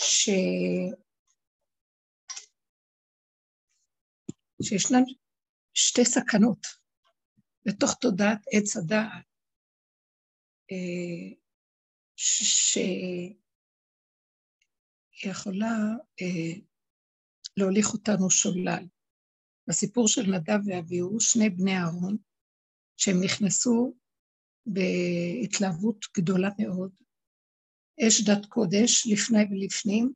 ש... שישנן שתי סכנות בתוך תודעת עץ הדעת, אה, שיכולה אה, להוליך אותנו שולל. בסיפור של נדב ואביהו, שני בני אהרון, שהם נכנסו בהתלהבות גדולה מאוד, אש דת קודש לפני ולפנים,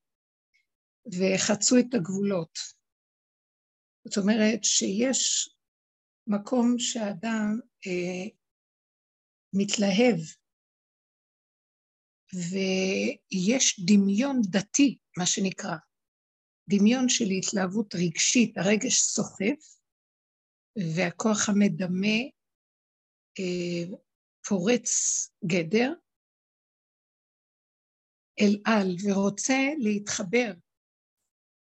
וחצו את הגבולות. זאת אומרת שיש מקום שהאדם אה, מתלהב, ויש דמיון דתי, מה שנקרא, דמיון של התלהבות רגשית, הרגש סוחף, והכוח המדמה אה, פורץ גדר אל על ורוצה להתחבר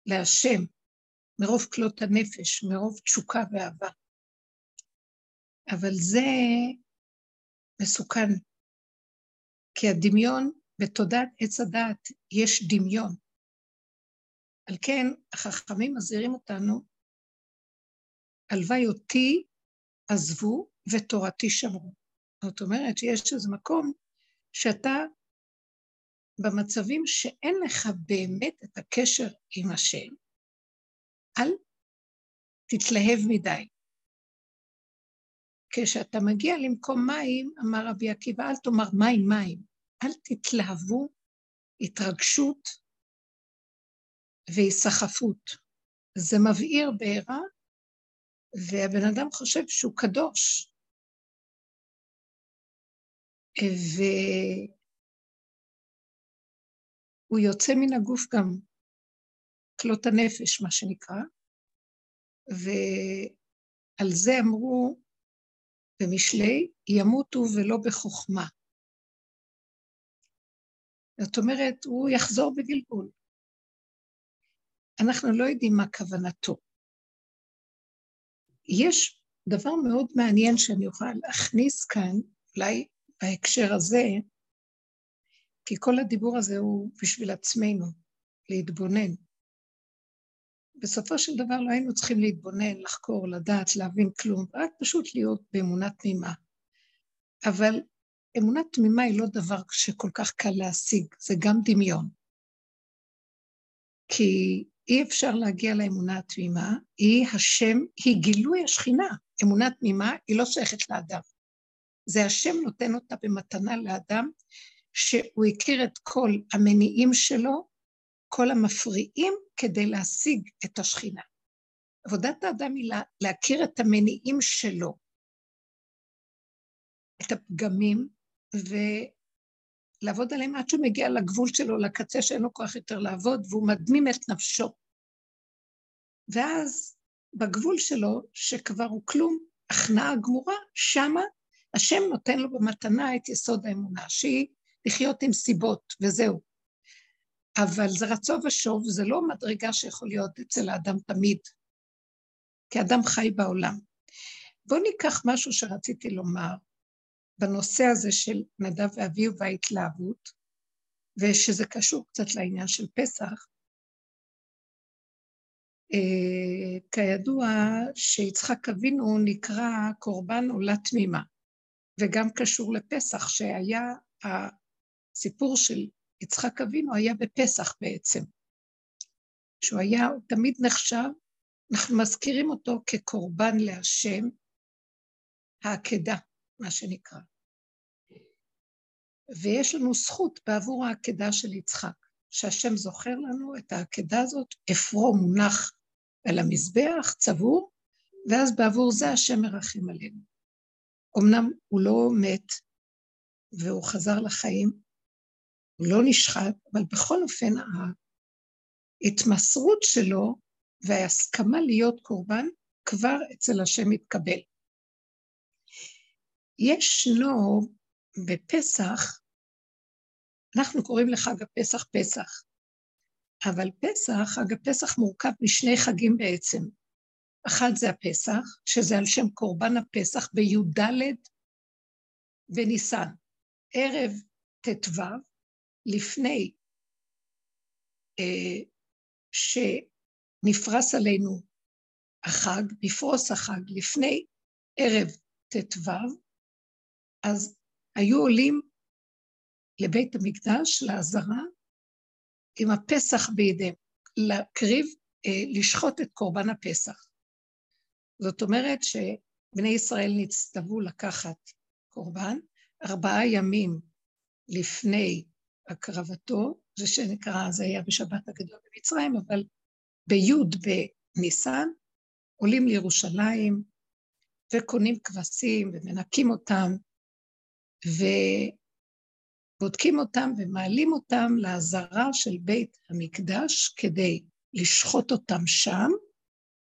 להשם מרוב כלות הנפש, מרוב תשוקה ואהבה. אבל זה מסוכן, כי הדמיון, בתודעת עץ הדעת יש דמיון. על כן, החכמים מזהירים אותנו, הלוואי אותי עזבו ותורתי שמרו. זאת אומרת שיש איזה מקום שאתה במצבים שאין לך באמת את הקשר עם השם, אל תתלהב מדי. כשאתה מגיע למקום מים, אמר רבי עקיבא, אל תאמר מים, מים. אל תתלהבו התרגשות והיסחפות. זה מבעיר בעירה, והבן אדם חושב שהוא קדוש. והוא יוצא מן הגוף גם, כלות הנפש, מה שנקרא, ועל זה אמרו במשלי, ימותו ולא בחוכמה. זאת אומרת, הוא יחזור בגלגול. אנחנו לא יודעים מה כוונתו. יש דבר מאוד מעניין שאני אוכל להכניס כאן, אולי בהקשר הזה, כי כל הדיבור הזה הוא בשביל עצמנו, להתבונן. בסופו של דבר לא היינו צריכים להתבונן, לחקור, לדעת, להבין כלום, רק פשוט להיות באמונה תמימה. אבל אמונה תמימה היא לא דבר שכל כך קל להשיג, זה גם דמיון. כי אי אפשר להגיע לאמונה התמימה, היא השם, היא גילוי השכינה. אמונה תמימה היא לא שייכת לאדם. זה השם נותן אותה במתנה לאדם, שהוא הכיר את כל המניעים שלו, כל המפריעים, כדי להשיג את השכינה. עבודת האדם היא להכיר את המניעים שלו, את הפגמים, ולעבוד עליהם עד שהוא מגיע לגבול שלו, לקצה שאין לו כוח יותר לעבוד, והוא מדמים את נפשו. ואז בגבול שלו, שכבר הוא כלום, הכנעה גמורה, שמה השם נותן לו במתנה את יסוד האמונה, שהיא לחיות עם סיבות, וזהו. אבל זה רצו ושוב, זה לא מדרגה שיכול להיות אצל האדם תמיד, כי אדם חי בעולם. בואו ניקח משהו שרציתי לומר בנושא הזה של נדב ואביהו וההתלהבות, ושזה קשור קצת לעניין של פסח. Uh, כידוע שיצחק אבינו נקרא קורבן עולה תמימה. וגם קשור לפסח, שהיה הסיפור של יצחק אבינו היה בפסח בעצם. שהוא היה, הוא תמיד נחשב, אנחנו מזכירים אותו כקורבן להשם, העקדה, מה שנקרא. ויש לנו זכות בעבור העקדה של יצחק, שהשם זוכר לנו את העקדה הזאת, אפרו מונח על המזבח, צבור, ואז בעבור זה השם מרחם עלינו. אמנם הוא לא מת והוא חזר לחיים, לא נשחט, אבל בכל אופן ההתמסרות שלו וההסכמה להיות קורבן כבר אצל השם מתקבל. ישנו בפסח, אנחנו קוראים לחג הפסח פסח, אבל פסח, חג הפסח מורכב משני חגים בעצם. אחד זה הפסח, שזה על שם קורבן הפסח בי"ד בניסן. ערב ט"ו, לפני אה, שנפרס עלינו החג, נפרוס החג לפני ערב ט"ו, אז היו עולים לבית המקדש, לעזרה, עם הפסח בידיהם, להקריב, אה, לשחוט את קורבן הפסח. זאת אומרת שבני ישראל נצטוו לקחת קורבן, ארבעה ימים לפני הקרבתו, זה שנקרא, זה היה בשבת הגדול במצרים, אבל בי' בניסן עולים לירושלים וקונים כבשים ומנקים אותם ובודקים אותם ומעלים אותם לעזרה של בית המקדש כדי לשחוט אותם שם,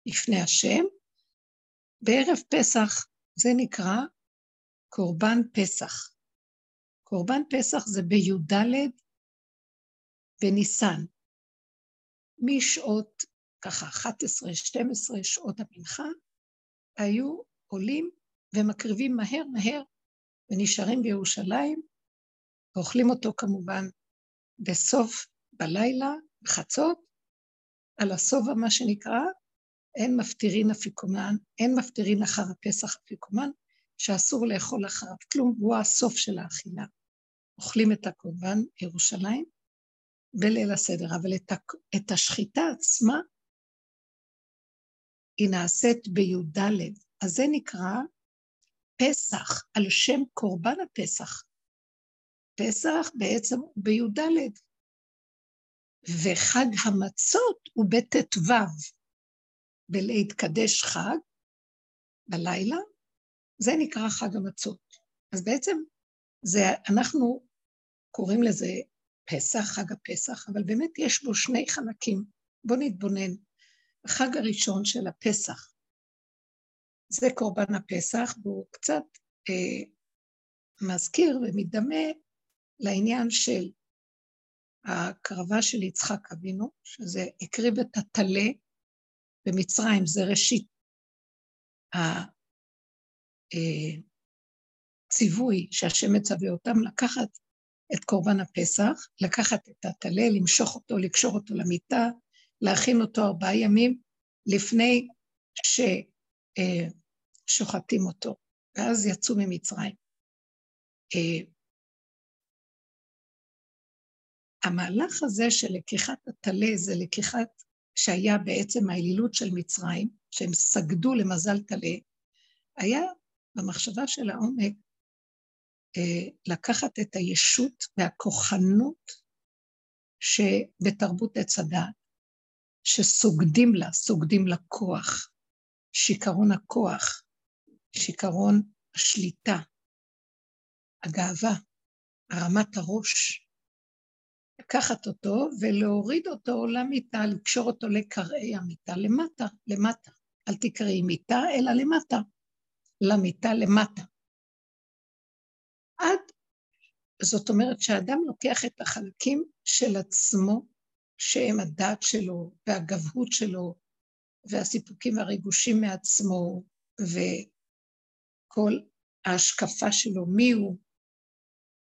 לפני השם. בערב פסח זה נקרא קורבן פסח. קורבן פסח זה בי"ד בניסן, משעות ככה 11, 12 שעות המנחה, היו עולים ומקריבים מהר מהר ונשארים בירושלים, ואוכלים אותו כמובן בסוף בלילה, בחצות, על השובע מה שנקרא, אין מפטירין אפיקומן, אין מפטירין אחר הפסח אפיקומן, שאסור לאכול אחריו כלום, והוא הסוף של האכילה. אוכלים את הקורבן ירושלים בליל הסדר, אבל את, את השחיטה עצמה היא נעשית בי"ד, אז זה נקרא פסח, על שם קורבן הפסח. פסח בעצם הוא בי"ד, וחג המצות הוא בט"ו, בלהתקדש חג, בלילה, זה נקרא חג המצות. אז בעצם זה, אנחנו קוראים לזה פסח, חג הפסח, אבל באמת יש בו שני חלקים. בואו נתבונן. החג הראשון של הפסח, זה קורבן הפסח, והוא קצת אה, מזכיר ומדמה לעניין של הקרבה של יצחק אבינו, שזה הקריב את הטלה במצרים, זה ראשית הציווי אה, שהשם מצווה אותם לקחת את קורבן הפסח, לקחת את הטלה, למשוך אותו, לקשור אותו למיטה, להכין אותו ארבעה ימים לפני ששוחטים אה, אותו, ואז יצאו ממצרים. אה, המהלך הזה של לקיחת הטלה זה לקיחת שהיה בעצם האלילות של מצרים, שהם סגדו למזל טלה, היה במחשבה של העומק לקחת את הישות והכוחנות שבתרבות עץ הדת, שסוגדים לה, סוגדים לכוח, שיכרון הכוח, שיכרון השליטה, הגאווה, הרמת הראש, לקחת אותו ולהוריד אותו למיטה, לקשור אותו לקרעי המיטה, למטה, למטה. אל תקראי מיטה, אלא למטה. למיטה למטה. עד, זאת אומרת שהאדם לוקח את החלקים של עצמו, שהם הדעת שלו והגבהות שלו והסיפוקים והריגושים מעצמו וכל ההשקפה שלו, מי הוא.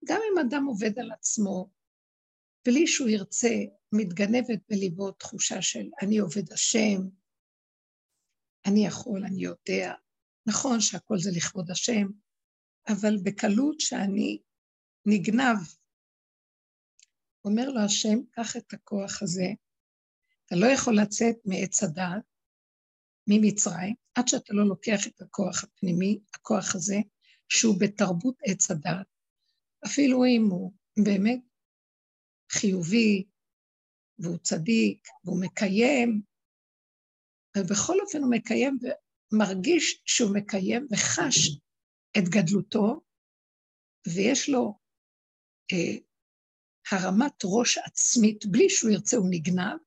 גם אם אדם עובד על עצמו, בלי שהוא ירצה, מתגנבת בליבו תחושה של אני עובד השם, אני יכול, אני יודע. נכון שהכל זה לכבוד השם, אבל בקלות שאני נגנב. אומר לו השם, קח את הכוח הזה, אתה לא יכול לצאת מעץ הדעת, ממצרים, עד שאתה לא לוקח את הכוח הפנימי, הכוח הזה, שהוא בתרבות עץ הדעת. אפילו אם הוא באמת חיובי, והוא צדיק, והוא מקיים, ובכל אופן הוא מקיים ומרגיש שהוא מקיים וחש את גדלותו, ויש לו אה, הרמת ראש עצמית, בלי שהוא ירצה הוא נגנב,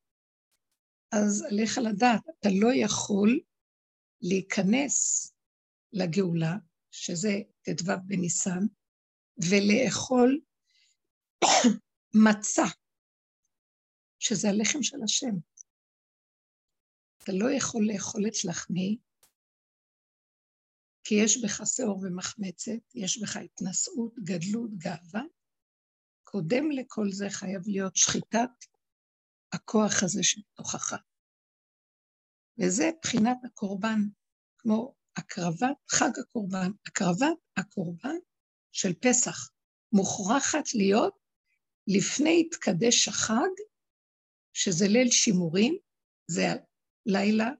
אז עליך לדעת, אתה לא יכול להיכנס לגאולה, שזה ט"ו בניסן, ולאכול מצה, שזה הלחם של השם. אתה לא יכול לאכול את לחמי, כי יש בך שאור ומחמצת, יש בך התנשאות, גדלות, גאווה. קודם לכל זה חייב להיות שחיטת הכוח הזה של תוכחה. וזה בחינת הקורבן, כמו הקרבת חג הקורבן. הקרבת הקורבן של פסח מוכרחת להיות לפני התקדש החג, שזה ליל שימורים, זה הלילה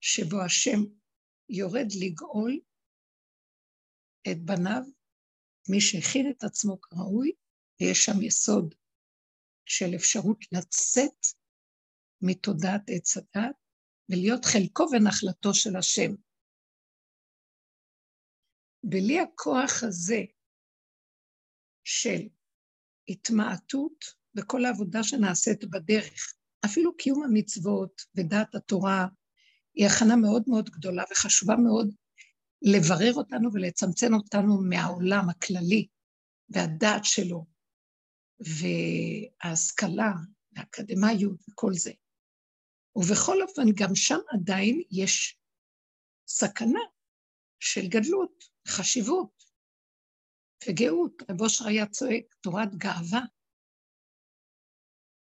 שבו השם יורד לגאול את בניו, מי שהכין את עצמו כראוי, ויש שם יסוד של אפשרות לצאת מתודעת עץ הדת ולהיות חלקו ונחלתו של השם. בלי הכוח הזה של התמעטות וכל העבודה שנעשית בדרך, אפילו קיום המצוות ודעת התורה, היא הכנה מאוד מאוד גדולה וחשובה מאוד לברר אותנו ולצמצם אותנו מהעולם הכללי והדעת שלו וההשכלה והאקדמיות וכל זה. ובכל אופן, גם שם עדיין יש סכנה של גדלות, חשיבות וגאות. רב אושר היה צועק תורת גאווה.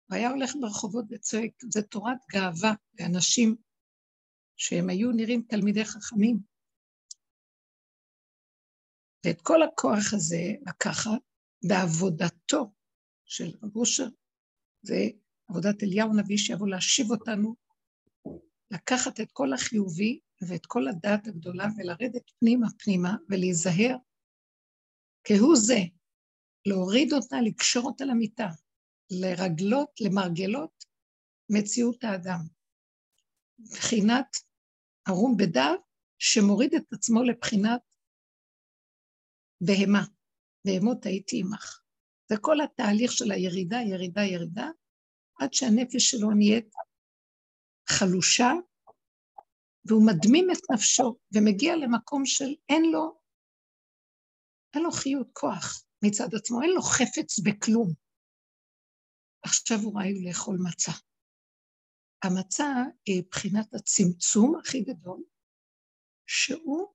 הוא היה הולך ברחובות וצועק, זה תורת גאווה לאנשים שהם היו נראים תלמידי חכמים. ואת כל הכוח הזה לקחת בעבודתו של רב אושר, זה עבודת אליהו הנביא שיבוא להשיב אותנו, לקחת את כל החיובי ואת כל הדעת הגדולה ולרדת פנימה פנימה ולהיזהר כהוא זה, להוריד אותה, לקשור אותה למיטה, לרגלות, למרגלות מציאות האדם. מבחינת ערום בדעת שמוריד את עצמו לבחינת בהמה, בהמות הייתי עמך. זה כל התהליך של הירידה, ירידה, ירידה, עד שהנפש שלו נהיית חלושה, והוא מדמים את נפשו ומגיע למקום של אין לו, אין לו חיות כוח מצד עצמו, אין לו חפץ בכלום. עכשיו הוא ראוי לאכול מצה. המצה היא בחינת הצמצום הכי גדול, שהוא,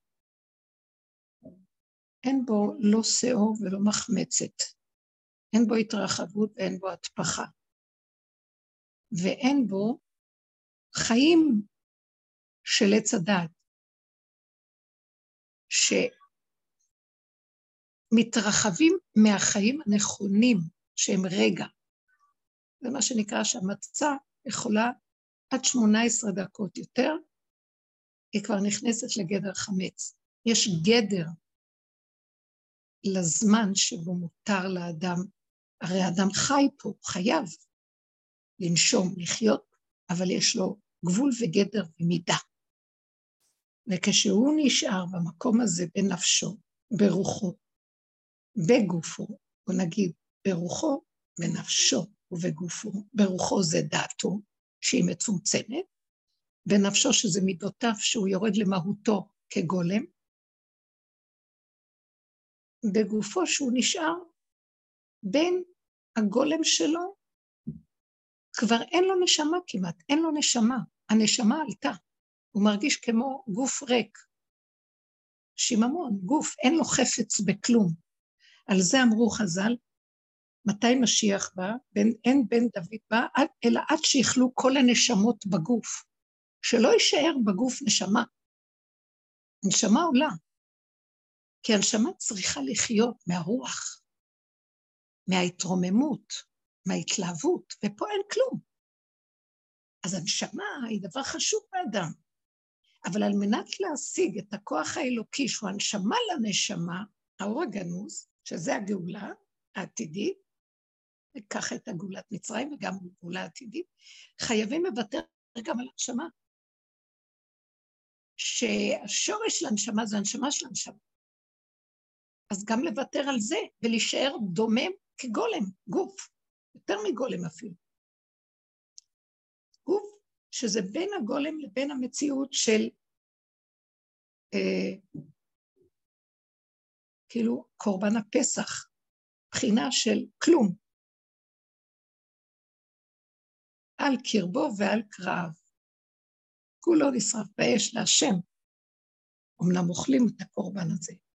אין בו לא שאור ולא מחמצת. אין בו התרחבות ואין בו התפחה. ואין בו חיים של עץ הדעת, שמתרחבים מהחיים הנכונים שהם רגע. זה מה שנקרא שהמצה יכולה עד 18 דקות יותר, היא כבר נכנסת לגדר חמץ. יש גדר לזמן שבו מותר לאדם הרי האדם חי פה, חייב לנשום, לחיות, אבל יש לו גבול וגדר ומידה. וכשהוא נשאר במקום הזה בנפשו, ברוחו, בגופו, בוא נגיד ברוחו, בנפשו ובגופו, ברוחו זה דעתו, שהיא מצומצמת, בנפשו שזה מידותיו שהוא יורד למהותו כגולם, בגופו שהוא נשאר בין הגולם שלו, כבר אין לו נשמה כמעט, אין לו נשמה, הנשמה עלתה, הוא מרגיש כמו גוף ריק, שיממון, גוף, אין לו חפץ בכלום. על זה אמרו חז"ל, מתי משיח בא? בין, אין בן דוד בא, אלא עד שיכלו כל הנשמות בגוף. שלא יישאר בגוף נשמה. נשמה עולה, כי הנשמה צריכה לחיות מהרוח. מההתרוממות, מההתלהבות, ופה אין כלום. אז הנשמה היא דבר חשוב באדם, אבל על מנת להשיג את הכוח האלוקי, שהוא הנשמה לנשמה, האור הגנוז, שזה הגאולה העתידית, וככה את הגאולת מצרים וגם גאולה עתידית, חייבים לוותר גם על הנשמה. שהשורש של הנשמה זה הנשמה של הנשמה. אז גם לוותר על זה ולהישאר דומם כגולם, גוף, יותר מגולם אפילו. גוף שזה בין הגולם לבין המציאות של אה, כאילו קורבן הפסח, בחינה של כלום. על קרבו ועל קרב. כולו נשרף באש להשם. אמנם אוכלים את הקורבן הזה.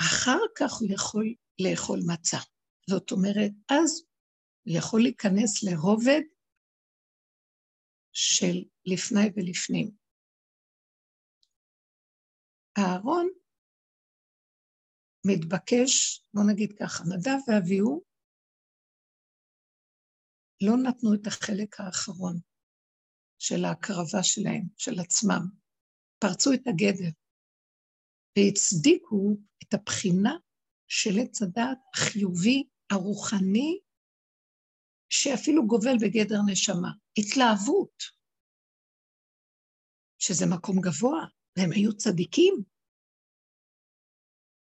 אחר כך הוא יכול לאכול מצה. זאת אומרת, אז הוא יכול להיכנס לרובד של לפני ולפנים. אהרון מתבקש, בוא נגיד ככה, נדב ואביהו לא נתנו את החלק האחרון של ההקרבה שלהם, של עצמם. פרצו את הגדר והצדיקו את הבחינה של עץ הדעת החיובי, הרוחני, שאפילו גובל בגדר נשמה. התלהבות, שזה מקום גבוה, והם היו צדיקים.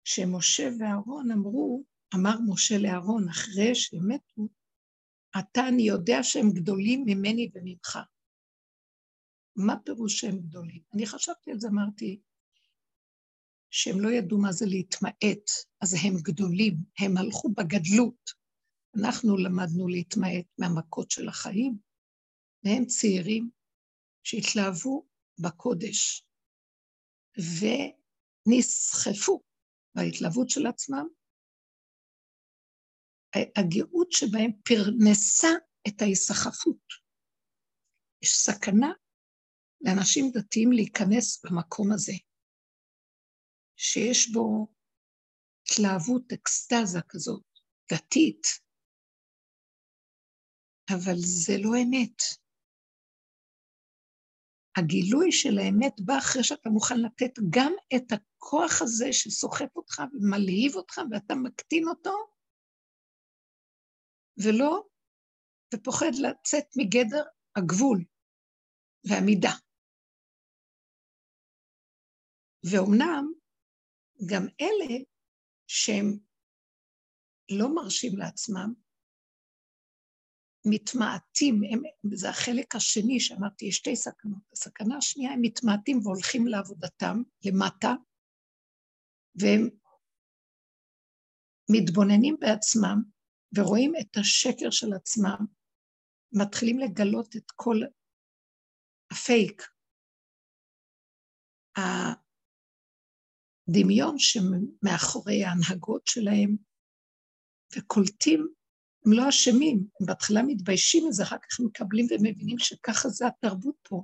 שמשה ואהרון אמרו, אמר משה לאהרון, אחרי שהם מתו, אתה, אני יודע שהם גדולים ממני וממך. מה פירוש שהם גדולים? אני חשבתי על זה, אמרתי, שהם לא ידעו מה זה להתמעט, אז הם גדולים, הם הלכו בגדלות. אנחנו למדנו להתמעט מהמכות של החיים, והם צעירים שהתלהבו בקודש ונסחפו בהתלהבות של עצמם. הגאות שבהם פרנסה את ההיסחפות. יש סכנה לאנשים דתיים להיכנס במקום הזה, שיש בו התלהבות, אקסטזה כזאת, דתית, אבל זה לא אמת. הגילוי של האמת בא אחרי שאתה מוכן לתת גם את הכוח הזה שסוחף אותך ומלהיב אותך ואתה מקטין אותו, ולא, ופוחד לצאת מגדר הגבול והמידה. ואומנם גם אלה שהם לא מרשים לעצמם, מתמעטים, הם, זה החלק השני שאמרתי, יש שתי סכנות. הסכנה השנייה, הם מתמעטים והולכים לעבודתם למטה, והם מתבוננים בעצמם ורואים את השקר של עצמם, מתחילים לגלות את כל הפייק, הדמיון שמאחורי ההנהגות שלהם, וקולטים, הם לא אשמים, הם בהתחלה מתביישים מזה, אחר כך מקבלים ומבינים שככה זה התרבות פה.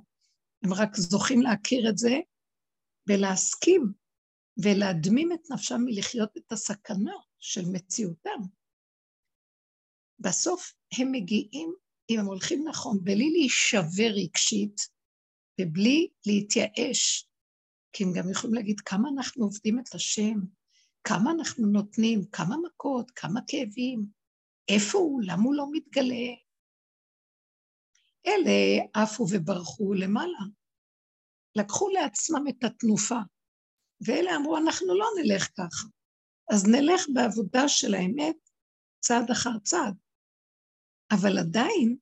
הם רק זוכים להכיר את זה ולהסכים ולהדמים את נפשם מלחיות את הסכנה של מציאותם. בסוף הם מגיעים, אם הם הולכים נכון, בלי להישבר רגשית ובלי להתייאש, כי הם גם יכולים להגיד כמה אנחנו עובדים את השם, כמה אנחנו נותנים, כמה מכות, כמה כאבים, איפה הוא, למה הוא לא מתגלה? אלה עפו וברחו למעלה. לקחו לעצמם את התנופה, ואלה אמרו, אנחנו לא נלך ככה. אז נלך בעבודה של האמת צעד אחר צעד. אבל עדיין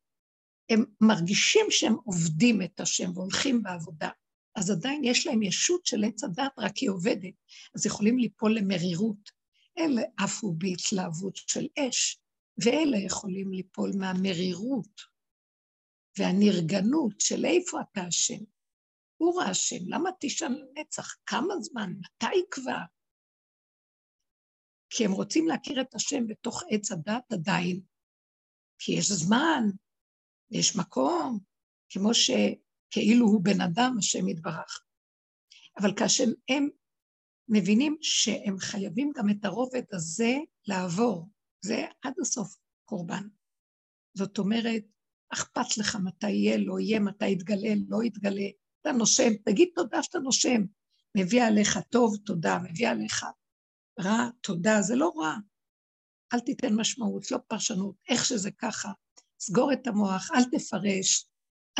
הם מרגישים שהם עובדים את השם והולכים בעבודה. אז עדיין יש להם ישות של עץ הדת, רק היא עובדת. אז יכולים ליפול למרירות. אלה עפו בהתלהבות של אש, ואלה יכולים ליפול מהמרירות והנרגנות של איפה אתה השם. הוא השם, למה תשאל לנצח? כמה זמן? מתי כבר? כי הם רוצים להכיר את השם בתוך עץ הדת עדיין, כי יש זמן, יש מקום, כמו שכאילו הוא בן אדם, השם יתברך. אבל כאשר הם מבינים שהם חייבים גם את הרובד הזה לעבור, זה עד הסוף קורבן. זאת אומרת, אכפת לך מתי יהיה, לא יהיה, מתי יתגלה, לא יתגלה. אתה נושם, תגיד תודה שאתה נושם. מביא עליך טוב, תודה, מביא עליך רע, תודה, זה לא רע. אל תיתן משמעות, לא פרשנות, איך שזה ככה. סגור את המוח, אל תפרש,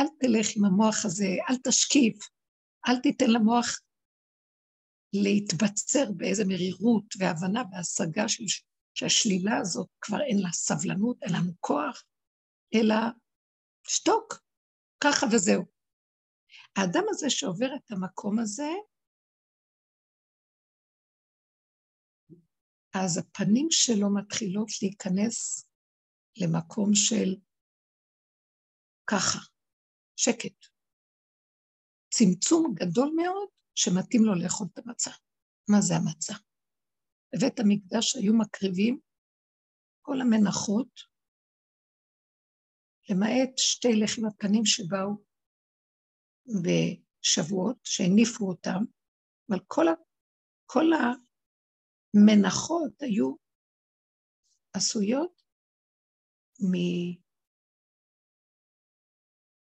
אל תלך עם המוח הזה, אל תשקיף, אל תיתן למוח להתבצר באיזה מרירות והבנה והשגה של, שהשלילה הזאת כבר אין לה סבלנות, אין לנו כוח, אלא שתוק, ככה וזהו. האדם הזה שעובר את המקום הזה, אז הפנים שלו מתחילות להיכנס למקום של ככה, שקט. צמצום גדול מאוד שמתאים לו לאכול את המצה. מה זה המצה? בבית המקדש היו מקריבים כל המנחות למעט שתי לחם הפנים שבאו בשבועות, שהניפו אותם, אבל כל, ה, כל המנחות היו עשויות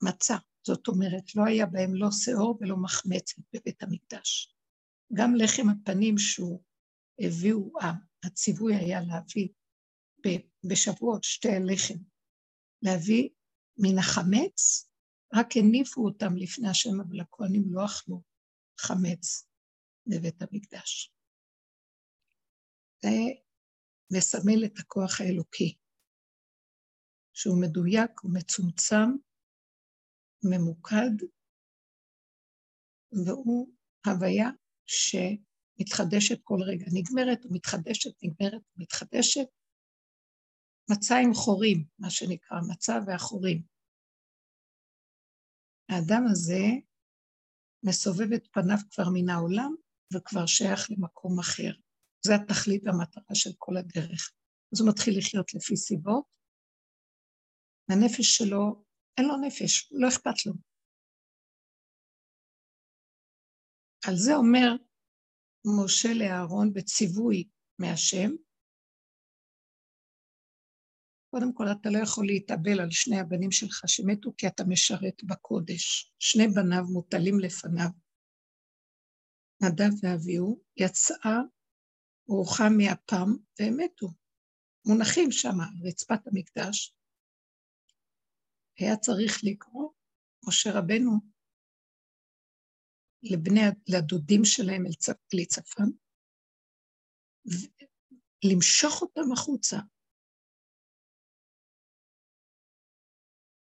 ממצה. זאת אומרת, לא היה בהם לא שאור ולא מחמצת בבית המקדש. גם לחם הפנים שהוא הביאו, הציווי היה להביא בשבועות שתי הלחם, להביא מן החמץ, רק הניפו אותם לפני השם, אבל הכהנים לא אכלו חמץ בבית המקדש. זה מסמל את הכוח האלוקי, שהוא מדויק, הוא מצומצם, ממוקד, והוא הוויה שמתחדשת כל רגע. נגמרת ומתחדשת, נגמרת ומתחדשת. מצה עם חורים, מה שנקרא, מצה והחורים. האדם הזה מסובב את פניו כבר מן העולם וכבר שייך למקום אחר. זה התכלית והמטרה של כל הדרך. אז הוא מתחיל לחיות לפי סיבות, והנפש שלו, אין לו נפש, לא אכפת לו. על זה אומר משה לאהרון בציווי מהשם, קודם כל, אתה לא יכול להתאבל על שני הבנים שלך שמתו, כי אתה משרת בקודש. שני בניו מוטלים לפניו. נדב ואביהו יצאה רוחה מאפם, והם מתו. מונחים שם על רצפת המקדש. היה צריך לקרוא, משה רבנו, לבני, לדודים שלהם אל צפם, למשוך אותם החוצה.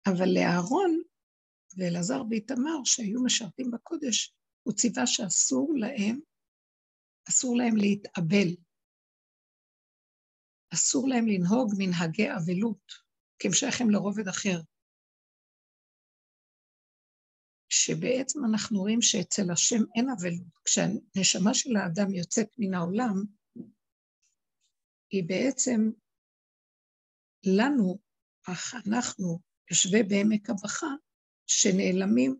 אבל לאהרון ואלעזר ואיתמר, שהיו משרתים בקודש, הוא ציווה שאסור להם, אסור להם להתאבל. אסור להם לנהוג מנהגי אבלות, כי הם שייכים לרובד אחר. שבעצם אנחנו רואים שאצל השם אין אבלות. כשהנשמה של האדם יוצאת מן העולם, היא בעצם לנו, אך אנחנו יושבי בעמק הבכה, שנעלמים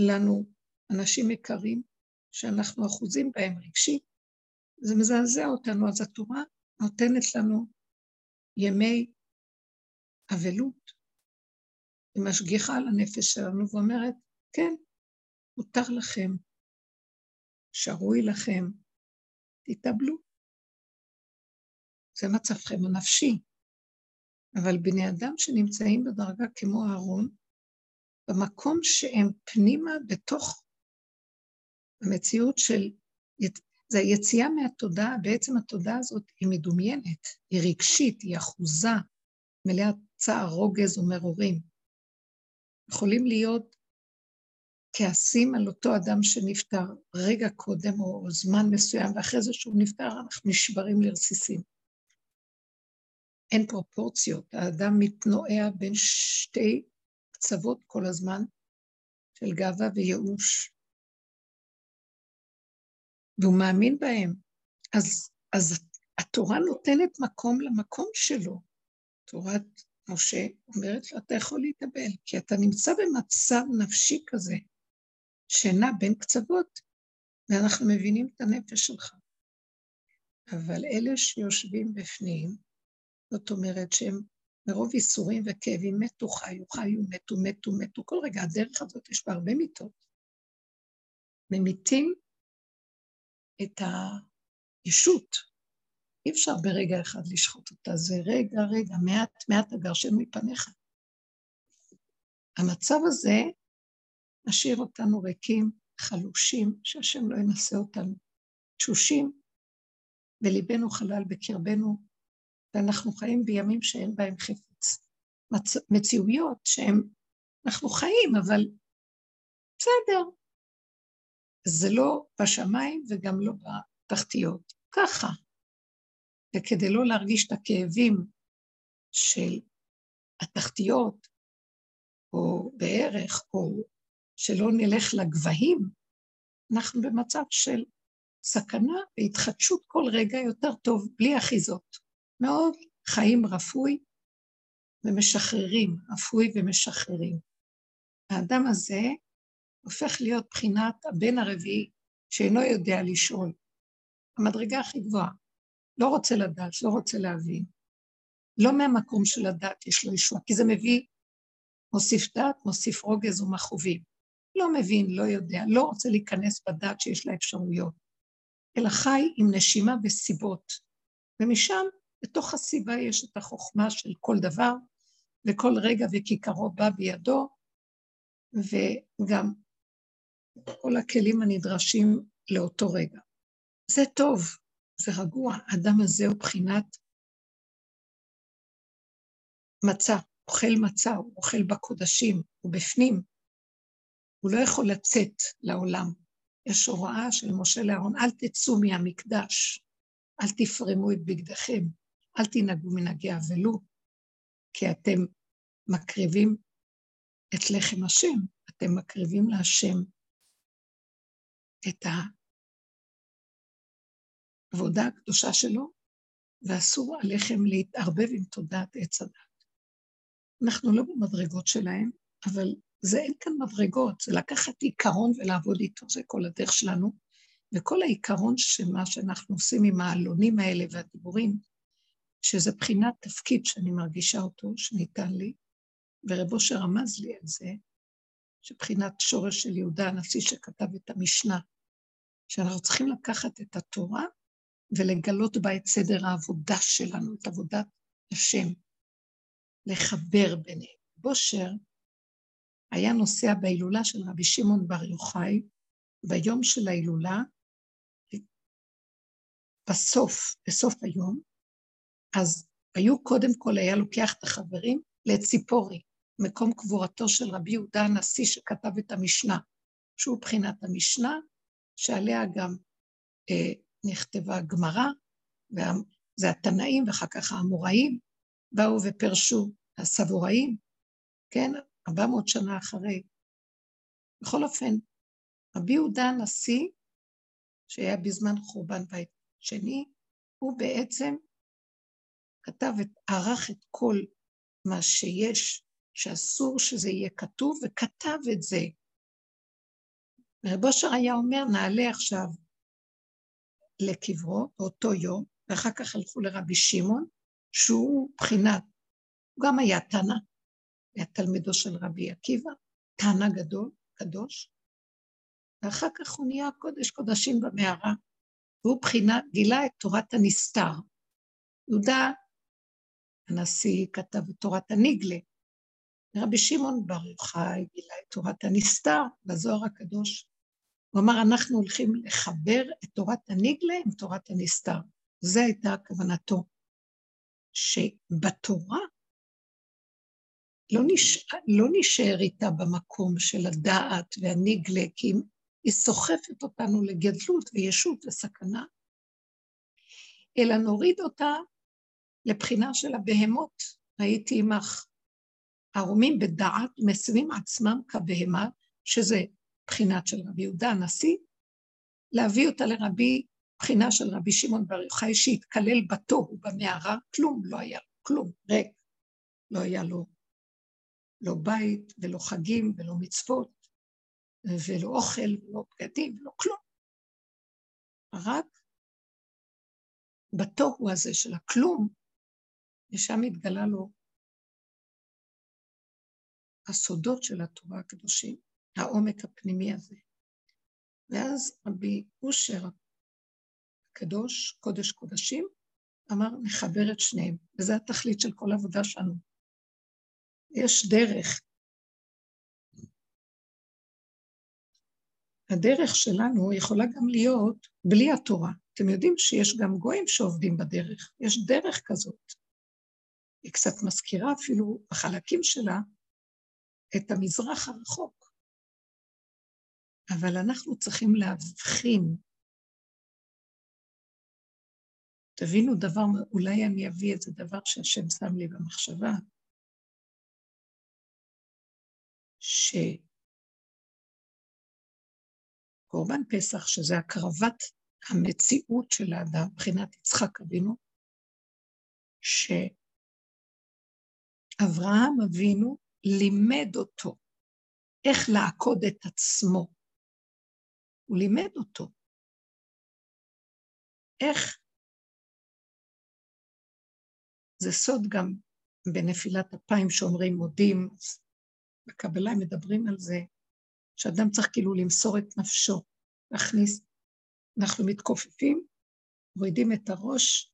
לנו אנשים יקרים, שאנחנו אחוזים בהם רגשית. זה מזעזע אותנו, אז התורה נותנת לנו ימי אבלות, היא משגיחה על הנפש שלנו ואומרת, כן, מותר לכם, שרוי לכם, תתאבלו. זה מצבכם הנפשי. אבל בני אדם שנמצאים בדרגה כמו אהרון, במקום שהם פנימה בתוך המציאות של, זה היציאה מהתודעה, בעצם התודעה הזאת היא מדומיינת, היא רגשית, היא אחוזה, מלאת צער, רוגז ומרורים. יכולים להיות כעסים על אותו אדם שנפטר רגע קודם או זמן מסוים, ואחרי זה שהוא נפטר אנחנו נשברים לרסיסים. אין פרופורציות, האדם מתנועע בין שתי קצוות כל הזמן של גאווה וייאוש. והוא מאמין בהם. אז, אז התורה נותנת מקום למקום שלו. תורת משה אומרת לו, אתה יכול להתאבל, כי אתה נמצא במצב נפשי כזה, שנע בין קצוות, ואנחנו מבינים את הנפש שלך. אבל אלה שיושבים בפנים, זאת אומרת שהם מרוב ייסורים וכאבים מתו, חיו, חיו, מתו, מתו, מתו. כל רגע הדרך הזאת יש בה הרבה מיתות. ממיתים את הישות. אי אפשר ברגע אחד לשחוט אותה, זה רגע, רגע, מעט, מעט הגרשנו מפניך. המצב הזה משאיר אותנו ריקים, חלושים, שהשם לא ינסה אותנו, תשושים, וליבנו חלל בקרבנו, ואנחנו חיים בימים שאין בהם חפץ. מצ... מציאויות שהן, אנחנו חיים, אבל בסדר. זה לא בשמיים וגם לא בתחתיות. ככה. וכדי לא להרגיש את הכאבים של התחתיות, או בערך, או שלא נלך לגבהים, אנחנו במצב של סכנה והתחדשות כל רגע יותר טוב, בלי אחיזות. מאוד חיים רפוי, ומשחררים, אפוי ומשחררים. האדם הזה הופך להיות בחינת הבן הרביעי, שאינו יודע לשאול. המדרגה הכי גבוהה. לא רוצה לדעת, לא רוצה להבין. לא מהמקום של הדעת יש לו ישועה, כי זה מביא, מוסיף דעת, מוסיף רוגז ומכאובים. לא מבין, לא יודע, לא רוצה להיכנס בדעת שיש לה אפשרויות, אלא חי עם נשימה וסיבות. ומשם, בתוך הסיבה יש את החוכמה של כל דבר, וכל רגע וכיכרו בא בידו, וגם כל הכלים הנדרשים לאותו רגע. זה טוב, זה רגוע. האדם הזה הוא בחינת מצה, אוכל מצה, הוא אוכל בקודשים, הוא בפנים. הוא לא יכול לצאת לעולם. יש הוראה של משה לאהרון, אל תצאו מהמקדש, אל תפרמו את בגדיכם, אל תנהגו מנהגי אבלות, כי אתם מקריבים את לחם השם, אתם מקריבים להשם את העבודה הקדושה שלו, ואסור עליכם להתערבב עם תודעת עץ הדת. אנחנו לא במדרגות שלהם, אבל זה אין כאן מדרגות, זה לקחת עיקרון ולעבוד איתו, זה כל הדרך שלנו. וכל העיקרון של מה שאנחנו עושים עם העלונים האלה והדיבורים, שזה בחינת תפקיד שאני מרגישה אותו, שניתן לי, ורב אושר רמז לי על זה, שבחינת שורש של יהודה הנשיא שכתב את המשנה, שאנחנו צריכים לקחת את התורה ולגלות בה את סדר העבודה שלנו, את עבודת השם, לחבר ביניהם. בושר היה נוסע בהילולה של רבי שמעון בר יוחאי, ביום של ההילולה, בסוף, בסוף היום, אז היו קודם כל, היה לוקח את החברים לציפורי, מקום קבורתו של רבי יהודה הנשיא שכתב את המשנה, שהוא בחינת המשנה, שעליה גם אה, נכתבה הגמרא, זה התנאים ואחר כך האמוראים, באו ופרשו הסבוראים, כן, 400 שנה אחרי. בכל אופן, רבי יהודה הנשיא, שהיה בזמן חורבן בית שני, הוא בעצם כתב, את, ערך את כל מה שיש, שאסור שזה יהיה כתוב, וכתב את זה. רב אושר היה אומר, נעלה עכשיו לקברו באותו יום, ואחר כך הלכו לרבי שמעון, שהוא בחינת, הוא גם היה תנא, היה תלמידו של רבי עקיבא, תנא גדול, קדוש, ואחר כך הוא נהיה קודש קודשים במערה, והוא בחינה, גילה את תורת הנסתר. יהודה הנשיא כתב את תורת הניגלה, רבי שמעון בר יוחאי גילה את תורת הנסתר בזוהר הקדוש. הוא אמר, אנחנו הולכים לחבר את תורת הניגלה עם תורת הנסתר. זו הייתה כוונתו, שבתורה לא, נש... לא נשאר איתה במקום של הדעת והניגלה, כי היא סוחפת אותנו לגדלות וישות וסכנה, אלא נוריד אותה לבחינה של הבהמות, הייתי עמך. ערומים בדעת מסיבים עצמם כבהמה, שזה בחינת של רבי יהודה הנשיא, להביא אותה לרבי, בחינה של רבי שמעון בר יוחאי שהתקלל בתוהו במערה, כלום לא היה לו, כלום, ריק. לא היה לו לא בית ולא חגים ולא מצוות ולא אוכל ולא בגדים ולא כלום. רק בתוהו הזה של הכלום, ושם התגלה לו הסודות של התורה הקדושים, העומק הפנימי הזה. ואז רבי אושר הקדוש, קודש קודשים, אמר, נחבר את שניהם, וזו התכלית של כל העבודה שלנו. יש דרך. הדרך שלנו יכולה גם להיות בלי התורה. אתם יודעים שיש גם גויים שעובדים בדרך, יש דרך כזאת. היא קצת מזכירה אפילו בחלקים שלה את המזרח הרחוק. אבל אנחנו צריכים להבחין. תבינו דבר, אולי אני אביא איזה דבר שהשם שם לי במחשבה, שקורבן פסח, שזה הקרבת המציאות של האדם, מבחינת יצחק אבינו, שהאדם אברהם אבינו לימד אותו איך לעקוד את עצמו. הוא לימד אותו. איך? זה סוד גם בנפילת אפיים שאומרים מודים, בקבלה מדברים על זה, שאדם צריך כאילו למסור את נפשו, להכניס, אנחנו מתכופפים, מורידים את הראש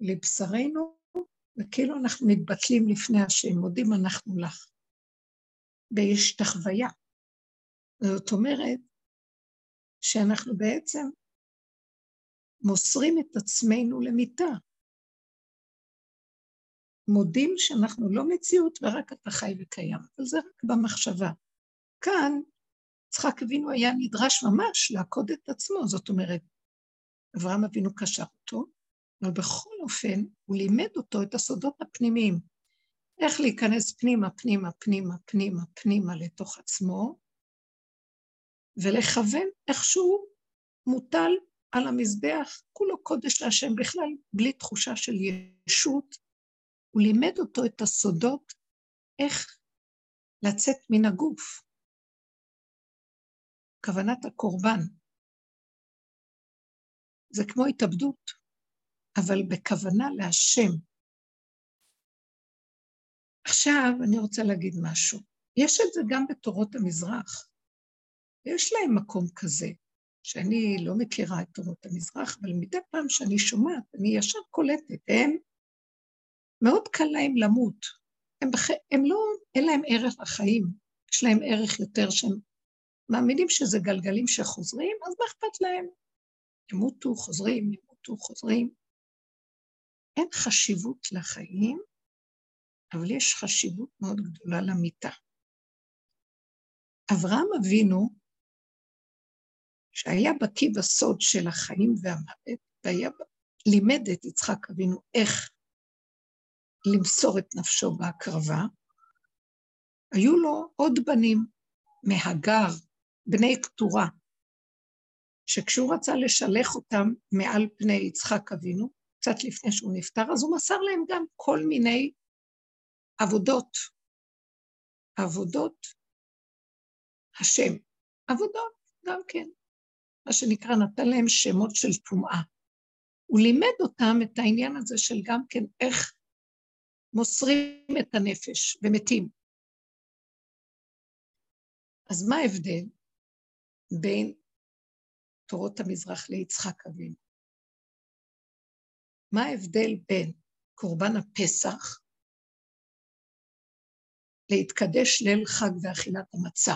לבשרנו, וכאילו אנחנו מתבטלים לפני השם, מודים אנחנו לך. ויש תחוויה. זאת אומרת שאנחנו בעצם מוסרים את עצמנו למיטה. מודים שאנחנו לא מציאות ורק אתה חי וקיים, אבל זה רק במחשבה. כאן יצחק אבינו היה נדרש ממש לעקוד את עצמו, זאת אומרת, אברהם אבינו קשר אותו, אבל בכל אופן הוא לימד אותו את הסודות הפנימיים. איך להיכנס פנימה, פנימה, פנימה, פנימה, פנימה לתוך עצמו, ולכוון איכשהו מוטל על המזבח, כולו קודש להשם בכלל, בלי תחושה של ישות. הוא לימד אותו את הסודות איך לצאת מן הגוף. כוונת הקורבן. זה כמו התאבדות, אבל בכוונה להשם. עכשיו אני רוצה להגיד משהו. יש את זה גם בתורות המזרח. יש להם מקום כזה, שאני לא מכירה את תורות המזרח, אבל מדי פעם שאני שומעת, אני ישר קולטת, הם, מאוד קל להם למות. הם, בח... הם לא, אין להם ערך לחיים, יש להם ערך יותר שהם מאמינים שזה גלגלים שחוזרים, אז מה אכפת להם? ימותו, חוזרים, ימותו, חוזרים. אין חשיבות לחיים, אבל יש חשיבות מאוד גדולה למיטה. אברהם אבינו, שהיה בקיא בסוד של החיים והמוות, והיה לימד את יצחק אבינו איך למסור את נפשו בהקרבה, היו לו עוד בנים מהגר, בני קטורה, שכשהוא רצה לשלח אותם מעל פני יצחק אבינו, קצת לפני שהוא נפטר, אז הוא מסר להם גם כל מיני עבודות, עבודות השם, עבודות גם כן, מה שנקרא, נתן להם שמות של טומאה. הוא לימד אותם את העניין הזה של גם כן איך מוסרים את הנפש ומתים. אז מה ההבדל בין תורות המזרח ליצחק אבינו? מה ההבדל בין קורבן הפסח להתקדש ליל חג ואכילת המצה,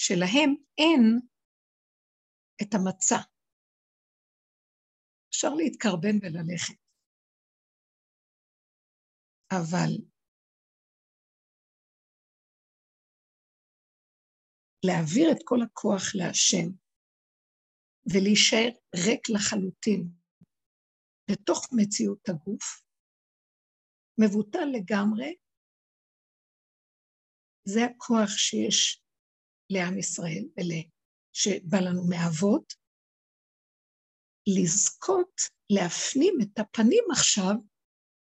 שלהם אין את המצה. אפשר להתקרבן וללכת, אבל להעביר את כל הכוח להשם ולהישאר ריק לחלוטין לתוך מציאות הגוף, מבוטל לגמרי, זה הכוח שיש לעם ישראל שבא לנו מאבות, לזכות להפנים את הפנים עכשיו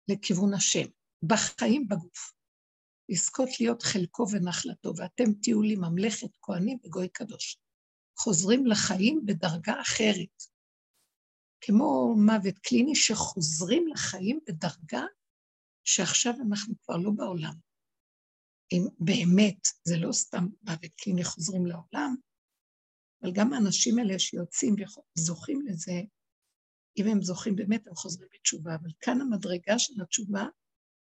לכיוון השם, בחיים בגוף. לזכות להיות חלקו ונחלתו, ואתם תהיו לי ממלכת כהנים וגוי קדוש. חוזרים לחיים בדרגה אחרת. כמו מוות קליני שחוזרים לחיים בדרגה שעכשיו אנחנו כבר לא בעולם. אם באמת זה לא סתם מוות קליני חוזרים לעולם, אבל גם האנשים האלה שיוצאים וזוכים לזה, אם הם זוכים באמת, הם חוזרים בתשובה. אבל כאן המדרגה של התשובה,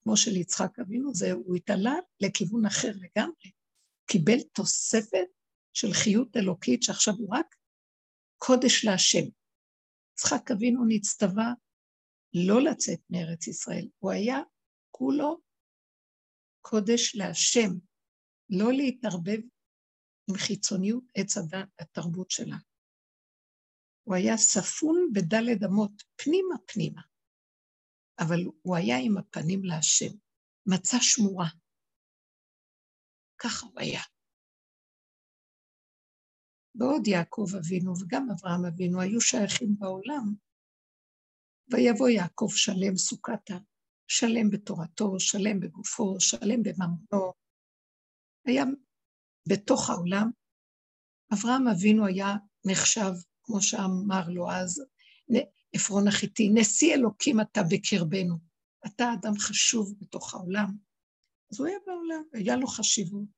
כמו של יצחק אבינו, זה הוא התעלה לכיוון אחר לגמרי. קיבל תוספת של חיות אלוקית, שעכשיו הוא רק קודש להשם. יצחק אבינו נצטווה לא לצאת מארץ ישראל, הוא היה כולו קודש להשם, לא להתערבב עם חיצוניות עץ הדת והתרבות שלה. הוא היה ספון בדלת אמות, פנימה פנימה, אבל הוא היה עם הפנים להשם, מצא שמורה. ככה הוא היה. בעוד יעקב אבינו וגם אברהם אבינו היו שייכים בעולם, ויבוא יעקב שלם סוכתה, שלם בתורתו, שלם בגופו, שלם בממונו. היה בתוך העולם. אברהם אבינו היה נחשב, כמו שאמר לו אז, עפרון החיתי, נשיא אלוקים אתה בקרבנו. אתה אדם חשוב בתוך העולם. אז הוא היה בעולם, היה לו חשיבות.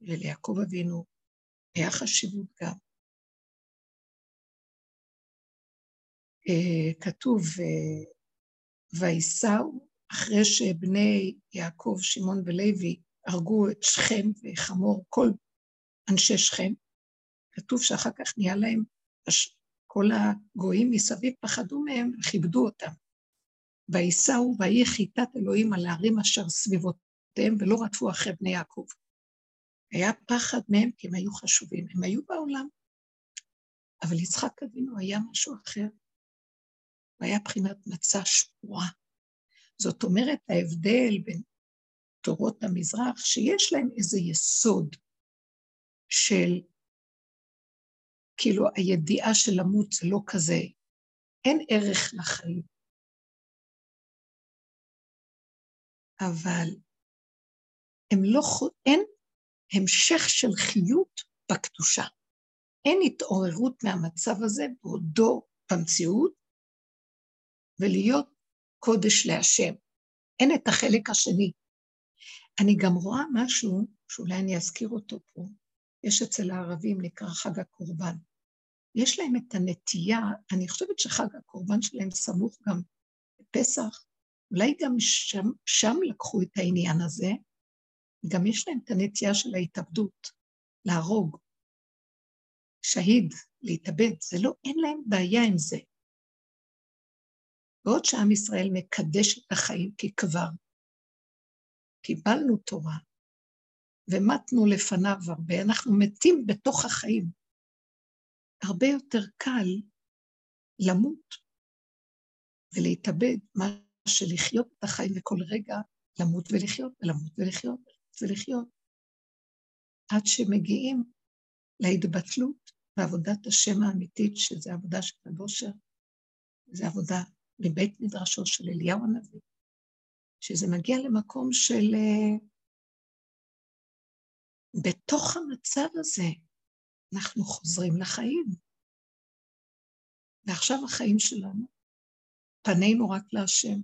וליעקב אבינו היה חשיבות גם. אה, כתוב, אה, וייסעו, אחרי שבני יעקב, שמעון ולוי הרגו את שכם וחמור, כל אנשי שכם, כתוב שאחר כך נהיה להם, כל הגויים מסביב פחדו מהם וכיבדו אותם. וייסעו ויהי חיטת אלוהים על הערים אשר סביבותיהם ולא רדפו אחרי בני יעקב. היה פחד מהם כי הם היו חשובים, הם היו בעולם. אבל יצחק אבינו היה משהו אחר. הוא היה בחינת מצה שבורה. זאת אומרת, ההבדל בין תורות המזרח, שיש להם איזה יסוד של, כאילו, הידיעה של למות זה לא כזה, אין ערך לחיים. אבל הם לא, אין המשך של חיות בקדושה. אין התעוררות מהמצב הזה בעודו במציאות, ולהיות קודש להשם. אין את החלק השני. אני גם רואה משהו, שאולי אני אזכיר אותו פה, יש אצל הערבים, נקרא חג הקורבן. יש להם את הנטייה, אני חושבת שחג הקורבן שלהם סמוך גם לפסח, אולי גם שם, שם לקחו את העניין הזה, גם יש להם את הנטייה של ההתאבדות, להרוג, שהיד, להתאבד, זה לא, אין להם בעיה עם זה. בעוד שעם ישראל מקדש את החיים כי כבר קיבלנו תורה ומתנו לפניו הרבה, אנחנו מתים בתוך החיים. הרבה יותר קל למות ולהתאבד, מה שלחיות את החיים וכל רגע למות ולחיות ולמות ולחיות ולחיות, עד שמגיעים להתבטלות בעבודת השם האמיתית, שזה עבודה של הבושר, זה עבודה מבית מדרשו של אליהו הנביא, שזה מגיע למקום של... אה, בתוך המצב הזה אנחנו חוזרים לחיים. ועכשיו החיים שלנו, פנינו רק להשם.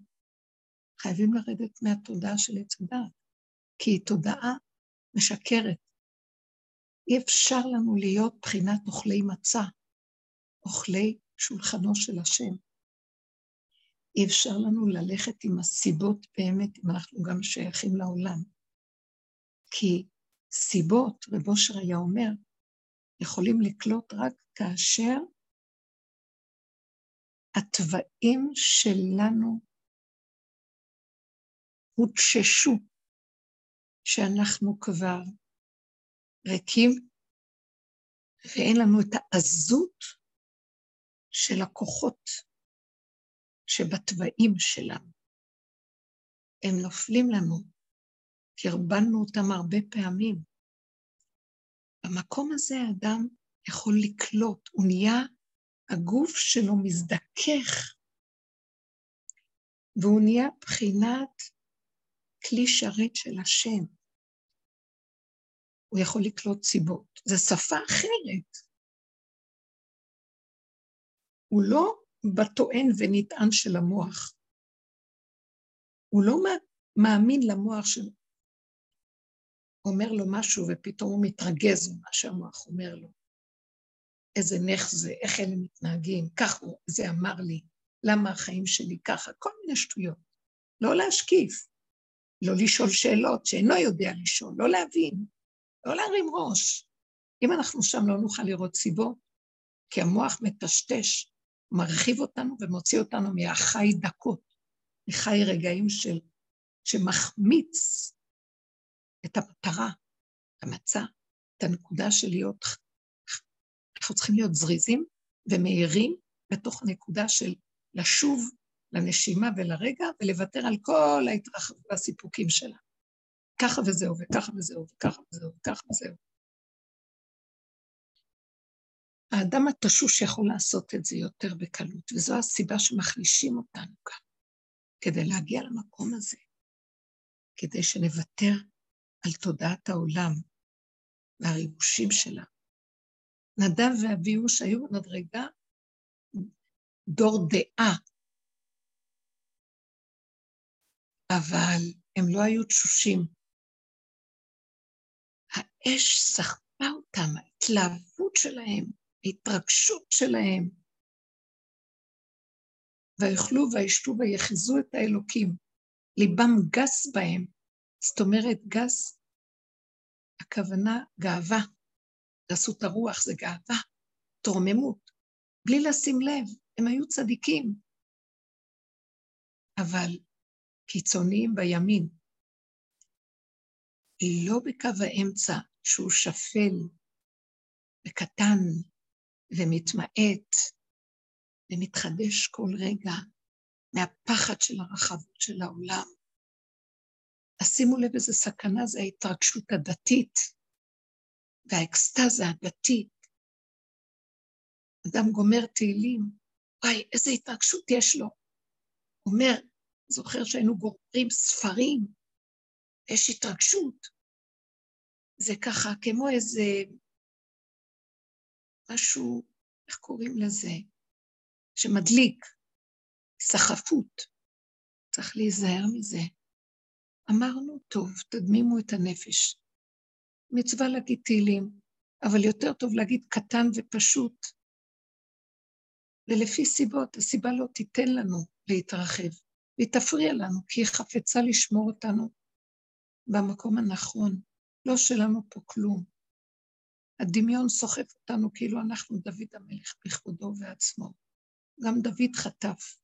חייבים לרדת מהתודעה של עץ הדת, כי היא תודעה משקרת. אי אפשר לנו להיות בחינת אוכלי מצה, אוכלי שולחנו של השם. אי אפשר לנו ללכת עם הסיבות באמת, אם אנחנו גם שייכים לעולם. כי סיבות, רב אושר היה אומר, יכולים לקלוט רק כאשר התוואים שלנו הותששו, שאנחנו כבר ריקים ואין לנו את העזות של הכוחות שבתוואים שלנו. הם נופלים לנו, כי הרבנו אותם הרבה פעמים. במקום הזה האדם יכול לקלוט, הוא נהיה, הגוף שלו מזדכך, והוא נהיה בחינת כלי שרת של השם. הוא יכול לקלוט סיבות. זו שפה אחרת. הוא לא בטוען ונטען של המוח. הוא לא מאמין למוח של... אומר לו משהו ופתאום הוא מתרגז ממה שהמוח אומר לו. איזה נך זה, איך אלה מתנהגים, כך הוא, זה אמר לי, למה החיים שלי ככה, כל מיני שטויות. לא להשקיף, לא לשאול שאלות שאינו יודע לשאול, לא להבין, לא להרים ראש. אם אנחנו שם לא נוכל לראות סיבות, כי המוח מטשטש מרחיב אותנו ומוציא אותנו מהחי דקות, מחי רגעים של, שמחמיץ את המטרה, את המצע, את הנקודה של להיות, אנחנו צריכים להיות זריזים ומהירים בתוך הנקודה של לשוב לנשימה ולרגע ולוותר על כל ההתרחבות והסיפוקים שלה. ככה וזהו, וככה וזהו, וככה וזהו, וככה וזהו. האדם התשוש יכול לעשות את זה יותר בקלות, וזו הסיבה שמחלישים אותנו כאן. כדי להגיע למקום הזה, כדי שנוותר על תודעת העולם והריגושים שלה. נדב ואביוש היו במדרגה דור דעה, אבל הם לא היו תשושים. האש סחפה אותם, ההתלהבות שלהם, ההתרגשות שלהם. ויאכלו וישתו ויחזו את האלוקים. ליבם גס בהם. זאת אומרת, גס, הכוונה גאווה. גסות הרוח זה גאווה, תורממות. בלי לשים לב, הם היו צדיקים. אבל קיצוניים בימין, לא בקו האמצע שהוא שפל וקטן ומתמעט ומתחדש כל רגע מהפחד של הרחבות של העולם. אז שימו לב איזה סכנה זה ההתרגשות הדתית והאקסטזה הדתית. אדם גומר תהילים, וואי, איזה התרגשות יש לו. אומר, זוכר שהיינו גוררים ספרים, יש התרגשות. זה ככה כמו איזה משהו, איך קוראים לזה? שמדליק, סחפות. צריך להיזהר מזה. אמרנו, טוב, תדמימו את הנפש. מצווה להגיד תהילים, אבל יותר טוב להגיד קטן ופשוט. ולפי סיבות, הסיבה לא תיתן לנו להתרחב, והיא תפריע לנו, כי היא חפצה לשמור אותנו במקום הנכון. לא שלנו פה כלום. הדמיון סוחף אותנו כאילו אנחנו דוד המלך בכבודו ועצמו. גם דוד חטף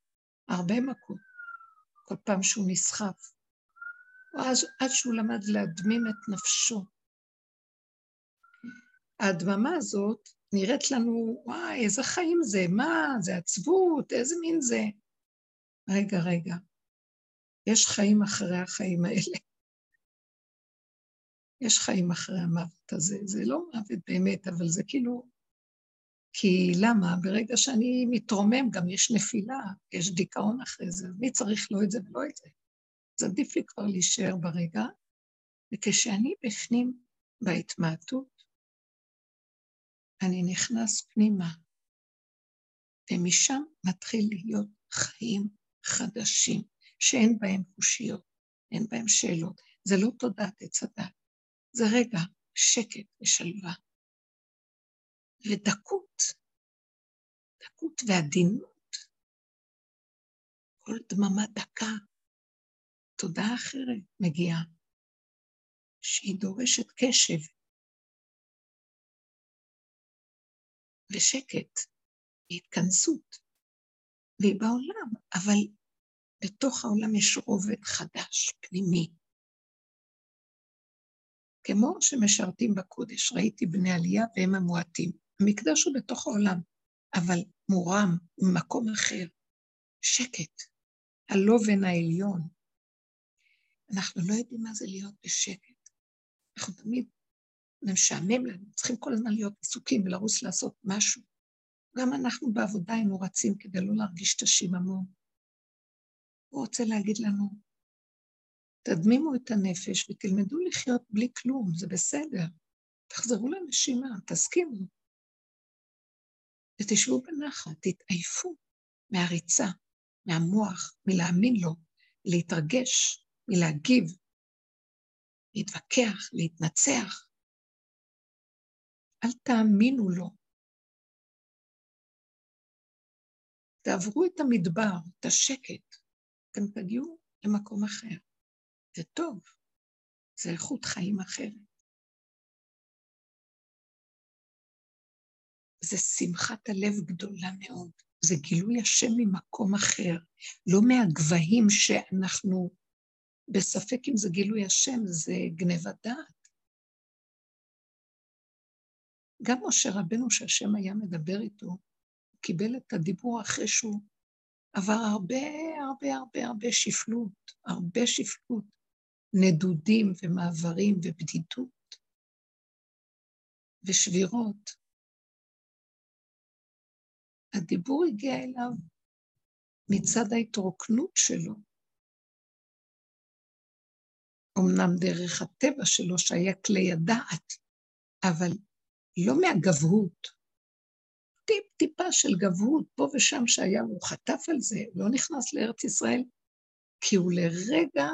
הרבה מכות, כל פעם שהוא נסחף. ואז עד שהוא למד להדמים את נפשו. ההדממה הזאת נראית לנו, וואי, איזה חיים זה, מה, זה עצבות, איזה מין זה. רגע, רגע, יש חיים אחרי החיים האלה. יש חיים אחרי המוות הזה. זה לא מוות באמת, אבל זה כאילו... כי למה? ברגע שאני מתרומם גם יש נפילה, יש דיכאון אחרי זה, מי צריך לא את זה ולא את זה? אז עדיף לי כבר להישאר ברגע, וכשאני בפנים בהתמעטות, אני נכנס פנימה, ומשם מתחיל להיות חיים חדשים, שאין בהם קושיות, אין בהם שאלות. זה לא תודעת עץ הדת, זה רגע שקט ושלווה. ודקות, דקות ועדינות. כל דממה דקה, תודה אחרת מגיעה, שהיא דורשת קשב ושקט והתכנסות, והיא בעולם, אבל בתוך העולם יש רובד חדש, פנימי, כמו שמשרתים בקודש, ראיתי בני עלייה והם המועטים. המקדש הוא בתוך העולם, אבל מורם, ממקום אחר, שקט, הלובן העליון. אנחנו לא יודעים מה זה להיות בשקט. אנחנו תמיד, משעמם לנו, צריכים כל הזמן להיות עסוקים ולרוץ לעשות משהו. גם אנחנו בעבודה היינו רצים כדי לא להרגיש את השיממון. הוא רוצה להגיד לנו, תדמימו את הנפש ותלמדו לחיות בלי כלום, זה בסדר. תחזרו לנשימה, תסכימו. ותשבו בנחת, תתעייפו מהריצה, מהמוח, מלהאמין לו, להתרגש, מלהגיב, להתווכח, להתנצח. אל תאמינו לו. תעברו את המדבר, את השקט, אתם תגיעו למקום אחר. זה טוב, זה איכות חיים אחרת. זה שמחת הלב גדולה מאוד, זה גילוי השם ממקום אחר, לא מהגבהים שאנחנו בספק אם זה גילוי השם, זה גנבת דעת. גם משה רבנו, שהשם היה מדבר איתו, הוא קיבל את הדיבור אחרי שהוא עבר הרבה, הרבה, הרבה, הרבה שפלות, הרבה שפלות. נדודים ומעברים ובדידות ושבירות. הדיבור הגיע אליו מצד ההתרוקנות שלו, אמנם דרך הטבע שלו שהיה כלי הדעת, אבל לא מהגבהות. טיפ-טיפה של גבהות, פה ושם שהיה, הוא חטף על זה, לא נכנס לארץ ישראל, כי הוא לרגע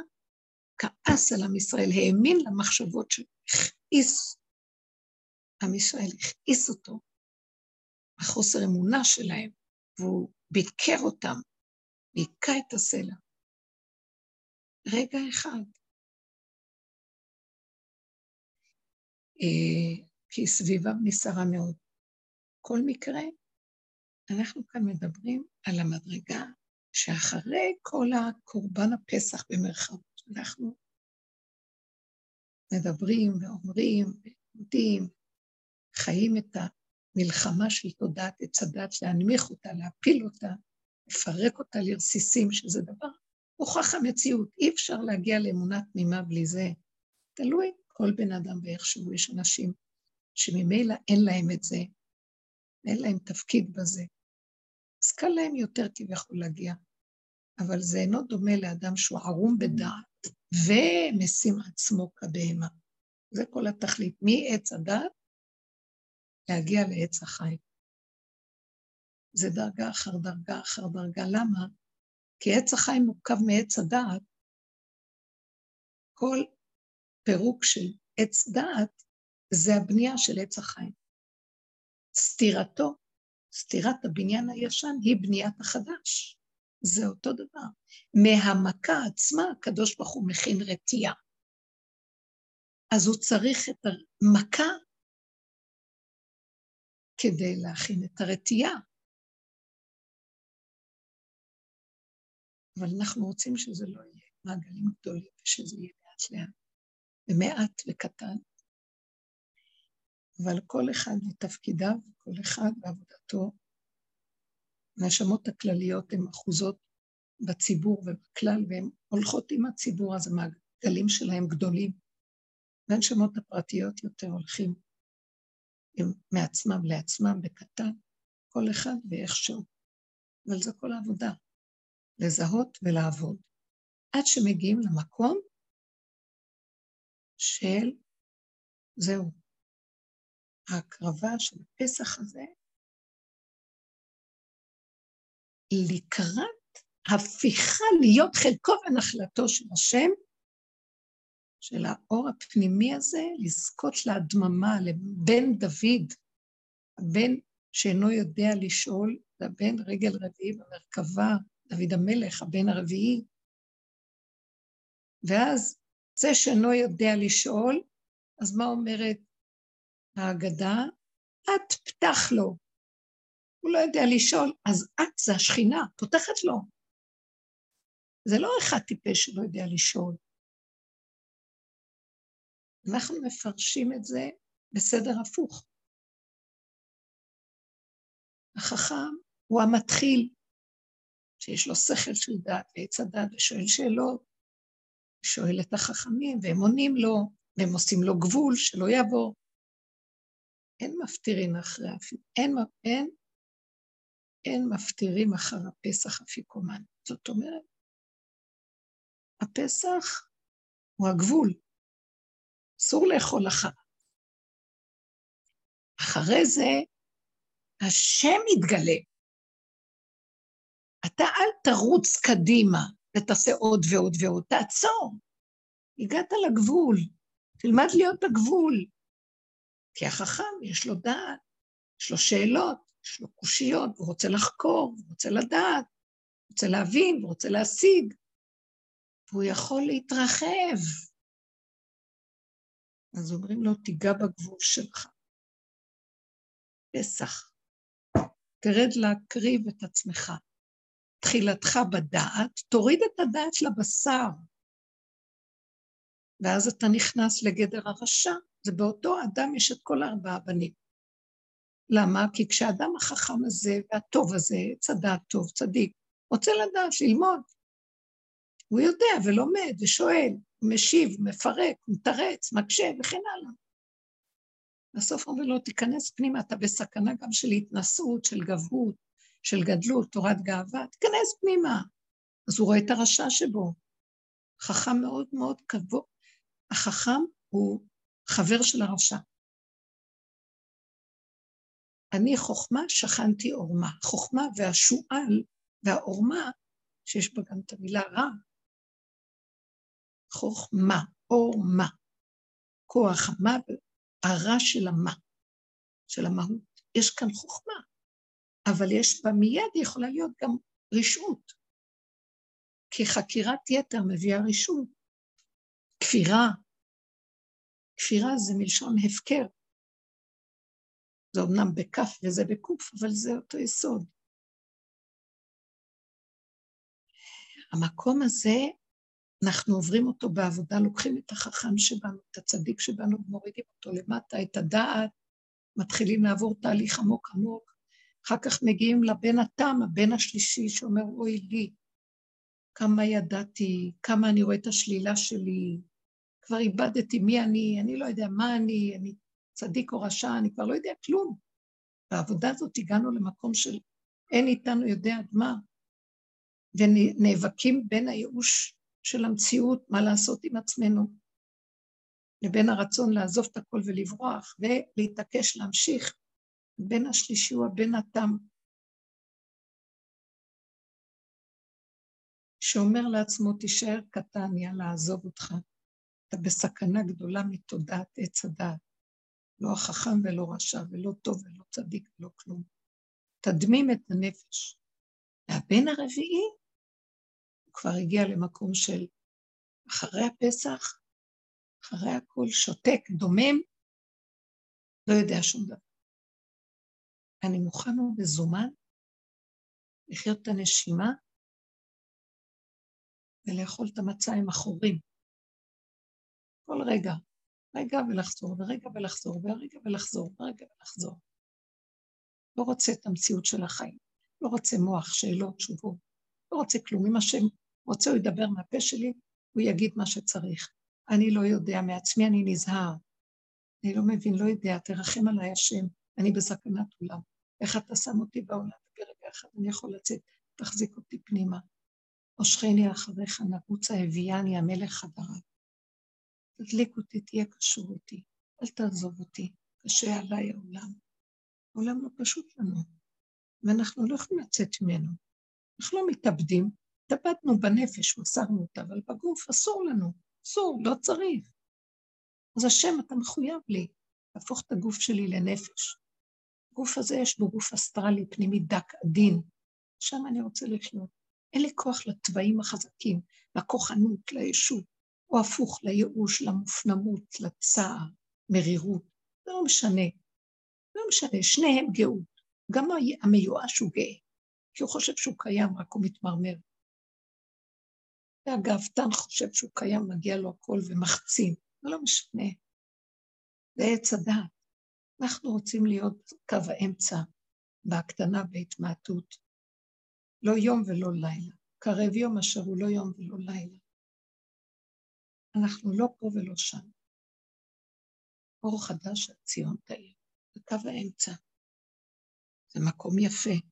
כעס על עם ישראל, האמין למחשבות שהכעיס, עם ישראל הכעיס אותו, החוסר אמונה שלהם, והוא ביקר אותם, היכה את הסלע. רגע אחד. אה, כי סביבם נסערה מאוד. כל מקרה, אנחנו כאן מדברים על המדרגה שאחרי כל הקורבן הפסח במרכאות, אנחנו מדברים ואומרים ועומדים, חיים את המלחמה של תודעת עץ הדת, להנמיך אותה, להפיל אותה, לפרק אותה לרסיסים, שזה דבר מוכח המציאות. אי אפשר להגיע לאמונה תמימה בלי זה. תלוי כל בן אדם ואיך שהוא. יש אנשים שממילא אין להם את זה, אין להם תפקיד בזה. אז קל להם יותר כביכול להגיע. אבל זה אינו דומה לאדם שהוא ערום בדעת ומשים עצמו כבהמה. זה כל התכלית, מעץ הדעת להגיע לעץ החיים. זה דרגה אחר דרגה אחר דרגה. למה? כי עץ החיים מורכב מעץ הדעת. כל פירוק של עץ דעת זה הבנייה של עץ החיים. סתירתו, סתירת הבניין הישן, היא בניית החדש. זה אותו דבר. מהמכה עצמה, הקדוש ברוך הוא מכין רתיעה. אז הוא צריך את המכה כדי להכין את הרתיעה. אבל אנחנו רוצים שזה לא יהיה מעגלים גדולים, ושזה יהיה לאט לאט, ומעט וקטן. אבל כל אחד לתפקידיו, כל אחד בעבודתו. הנשמות הכלליות הן אחוזות בציבור ובכלל, והן הולכות עם הציבור, אז המעגלים שלהם גדולים. והנשמות הפרטיות יותר הולכים עם, מעצמם לעצמם בקטן, כל אחד ואיכשהו. אבל זו כל העבודה, לזהות ולעבוד. עד שמגיעים למקום של זהו, ההקרבה של הפסח הזה לקראת הפיכה להיות חלקו ונחלתו של השם, של האור הפנימי הזה, לזכות להדממה, לבן דוד, הבן שאינו יודע לשאול, לבן רגל רביעי במרכבה, דוד המלך, הבן הרביעי. ואז זה שאינו יודע לשאול, אז מה אומרת ההגדה, את פתח לו. הוא לא יודע לשאול, אז את זה השכינה, פותחת לו. זה לא אחד טיפש שלא יודע לשאול. אנחנו מפרשים את זה בסדר הפוך. החכם הוא המתחיל, שיש לו שכל של דעת ועץ הדעת ושואל שאלות, שואל את החכמים, והם עונים לו, והם עושים לו גבול שלא יעבור. אין מפטירין אחרי אפילו, אין, אין, אין מפטירים אחר הפסח אפיקומן. זאת אומרת, הפסח הוא הגבול, אסור לאכול אחר. אחרי זה, השם יתגלה. אתה אל תרוץ קדימה ותעשה עוד ועוד ועוד, תעצור. הגעת לגבול, תלמד להיות בגבול. כי החכם יש לו דעת, יש לו שאלות, יש לו קושיות, הוא רוצה לחקור, הוא רוצה לדעת, הוא רוצה להבין, הוא רוצה להשיג, והוא יכול להתרחב. אז אומרים לו, תיגע בגבול שלך. פסח. תרד להקריב את עצמך. תחילתך בדעת, תוריד את הדעת לבשר, ואז אתה נכנס לגדר הרשע. זה באותו אדם יש את כל ארבעה בנים. למה? כי כשהאדם החכם הזה והטוב הזה, צדק טוב, צדיק, רוצה לדעת, ללמוד, הוא יודע ולומד ושואל, משיב, מפרק, מתרץ, מקשה וכן הלאה. בסוף אומר לו, תיכנס פנימה, אתה בסכנה גם של התנשאות, של גבהות, של גדלות, תורת גאווה, תיכנס פנימה. אז הוא רואה את הרשע שבו. חכם מאוד מאוד קבוע, החכם הוא חבר של הרשע. אני חוכמה, שכנתי עורמה. חוכמה והשועל והעורמה, שיש בה גם את המילה רע, חוכמה, עורמה, כוח מה, הרע של המה, של המהות. יש כאן חוכמה, אבל יש בה מיד יכולה להיות גם רשעות, כי חקירת יתר מביאה רשעות. כפירה, כפירה זה מלשון הפקר. זה אמנם בכף וזה בקוף, אבל זה אותו יסוד. המקום הזה, אנחנו עוברים אותו בעבודה, לוקחים את החכם שבנו, את הצדיק שבנו, מורידים אותו למטה, את הדעת, מתחילים לעבור תהליך עמוק עמוק, אחר כך מגיעים לבן התם, הבן השלישי, שאומר, אוי לי, כמה ידעתי, כמה אני רואה את השלילה שלי, כבר איבדתי מי אני, אני לא יודע מה אני, אני צדיק או רשע, אני כבר לא יודע כלום. בעבודה הזאת הגענו למקום של אין איתנו יודע עד מה, ונאבקים בין הייאוש של המציאות, מה לעשות עם עצמנו, לבין הרצון לעזוב את הכל ולברוח, ולהתעקש להמשיך. בין השלישי הוא הבן התם, שאומר לעצמו, תישאר קטן, יאללה, עזוב אותך. אתה בסכנה גדולה מתודעת עץ הדעת. לא החכם ולא רשע ולא טוב ולא צדיק ולא כלום. תדמים את הנפש. והבן הרביעי, כבר הגיע למקום של אחרי הפסח, אחרי הכל שותק, דומם, לא יודע שום דבר. אני מוכן ומזומן לחיות את הנשימה ולאכול את המצה עם החורים. כל רגע, רגע ולחזור, ורגע ולחזור, ורגע ולחזור, ורגע ולחזור. לא רוצה את המציאות של החיים, לא רוצה מוח, שאלות, תשובות, לא רוצה כלום. אם השם רוצה, הוא ידבר מהפה שלי, הוא יגיד מה שצריך. אני לא יודע מעצמי, אני נזהר. אני לא מבין, לא יודע, תרחם עליי השם, אני בסכנת עולם. איך אתה שם אותי בעולם, ברגע אחד אני יכול לצאת, תחזיק אותי פנימה. עושכני אחריך, נרוצה הביאני המלך חדריו. תדליק אותי, תהיה קשור איתי, אל תעזוב אותי, קשה עליי העולם. העולם לא פשוט לנו, ואנחנו לא יכולים לצאת ממנו. אנחנו לא מתאבדים, התאבדנו בנפש, מסרנו אותה, אבל בגוף אסור לנו, אסור, לא צריך. אז השם, אתה מחויב לי להפוך את הגוף שלי לנפש. הגוף הזה יש בו גוף אסטרלי, פנימי דק, עדין. שם אני רוצה לחיות. אין לי כוח לתוואים החזקים, לכוחנות, לישות. או הפוך לייאוש, למופנמות, לצער, מרירות, לא משנה. לא משנה, שניהם גאות. גם המיואש הוא גאה, כי הוא חושב שהוא קיים, רק הוא מתמרמר. והגאוותן חושב שהוא קיים, מגיע לו הכל ומחצין. זה לא משנה. זה עץ הדעת. אנחנו רוצים להיות קו האמצע בהקטנה בהתמעטות. לא יום ולא לילה. קרב יום אשר הוא לא יום ולא לילה. אנחנו לא פה ולא שם. אור חדש על ציון תאיר, קו האמצע. זה מקום יפה.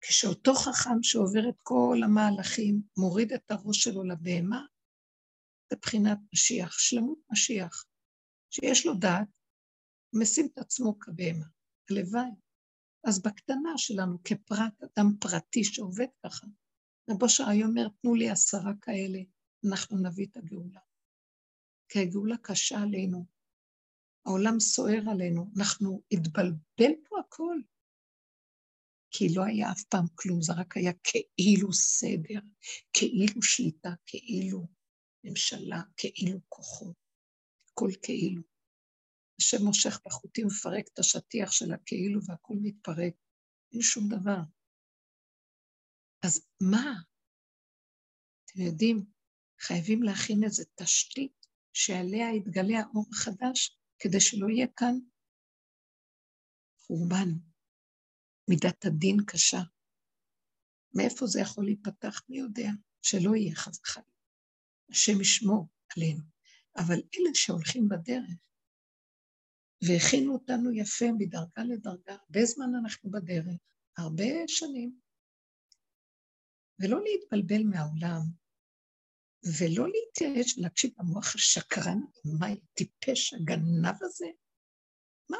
כשאותו חכם שעובר את כל המהלכים, מוריד את הראש שלו לבהמה, זה בחינת משיח, שלמות משיח, שיש לו דעת, משים את עצמו כבהמה. הלוואי. אז בקטנה שלנו, כפרט, אדם פרטי שעובד ככה, רבו שעה אומר, תנו לי עשרה כאלה, אנחנו נביא את הגאולה. כי הגאולה קשה עלינו, העולם סוער עלינו, אנחנו התבלבל פה הכל. כי לא היה אף פעם כלום, זה רק היה כאילו סדר, כאילו שליטה, כאילו ממשלה, כאילו כוחות, הכל כאילו. השם מושך בחוטים ומפרק את השטיח של הכאילו והכל מתפרק, אין שום דבר. אז מה? אתם יודעים, חייבים להכין איזו תשתית שעליה יתגלה האור החדש, כדי שלא יהיה כאן חורבן, מידת הדין קשה. מאיפה זה יכול להיפתח? מי יודע? שלא יהיה חס וחלילה. השם ישמור עלינו. אבל אלה שהולכים בדרך, והכינו אותנו יפה מדרגה לדרגה, הרבה זמן אנחנו בדרך, הרבה שנים. ולא להתבלבל מהעולם, ולא להתייאש ולהקשיב למוח השקרן, מה טיפש הגנב הזה? מה,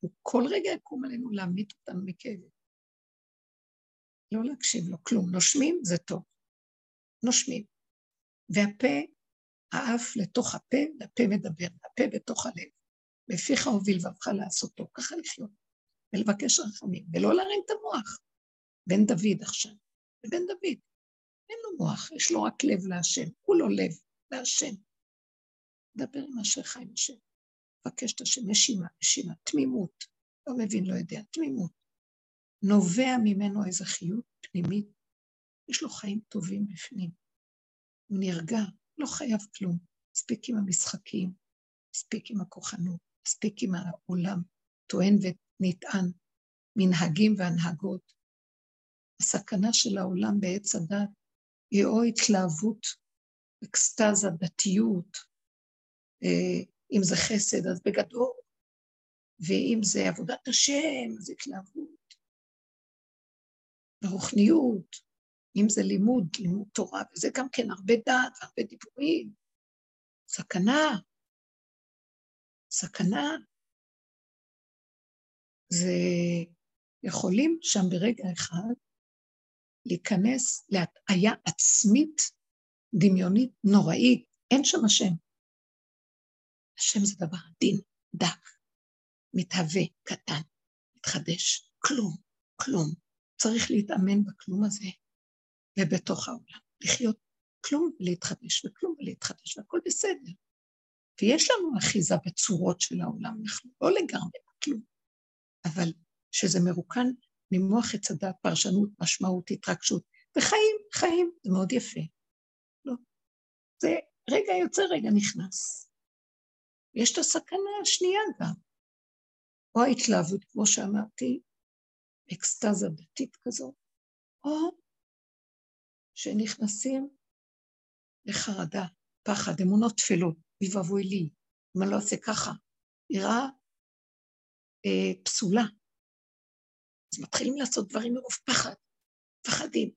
הוא כל רגע יקום עלינו להמית אותנו מכאבים. לא להקשיב לו כלום. נושמים זה טוב. נושמים. והפה, האף לתוך הפה, והפה מדבר, והפה בתוך הלב. בפיך הוביל לבבך לעשותו, ככה לחיות. ולבקש רחמים, ולא להרים את המוח. בן דוד עכשיו, זה בן דוד. אין לו מוח, יש לו רק לב להשם, לא לב להשם. דבר עם אשריך עם השם. מבקש את השם, נשימה, נשימה, תמימות. לא מבין, לא יודע, תמימות. נובע ממנו איזו חיות פנימית, יש לו חיים טובים בפנים. הוא נרגע, לא חייב כלום. מספיק עם המשחקים, מספיק עם הכוחנות, מספיק עם העולם, טוען ונטען, מנהגים והנהגות. הסכנה של העולם בעץ הדת היא או התלהבות, אקסטזה, דתיות, אה, אם זה חסד אז בגדול, ואם זה עבודת השם אז התלהבות, ורוחניות, אם זה לימוד, לימוד תורה, וזה גם כן הרבה דעת והרבה דיבורים, סכנה, סכנה. זה יכולים שם ברגע אחד להיכנס להטעיה עצמית, דמיונית, נוראית, אין שם השם. השם זה דבר עדין, דק, מתהווה, קטן, מתחדש, כלום, כלום. צריך להתאמן בכלום הזה ובתוך העולם, לחיות כלום ולהתחדש, וכלום ולהתחדש, והכל בסדר. ויש לנו אחיזה בצורות של העולם, אנחנו לא לגמרי בכלום, אבל שזה מרוקן ממוח עץ הדת, פרשנות, משמעות, התרגשות, וחיים, חיים, זה מאוד יפה. לא. זה רגע יוצא, רגע נכנס. יש את הסכנה השנייה גם, או ההתלהבות, כמו שאמרתי, אקסטזה דתית כזאת, או שנכנסים לחרדה, פחד, אמונות טפלות, אוי ואבוי לי, אם אני לא אעשה ככה, יראה אה, פסולה, אז מתחילים לעשות דברים מרוב פחד, פחדים.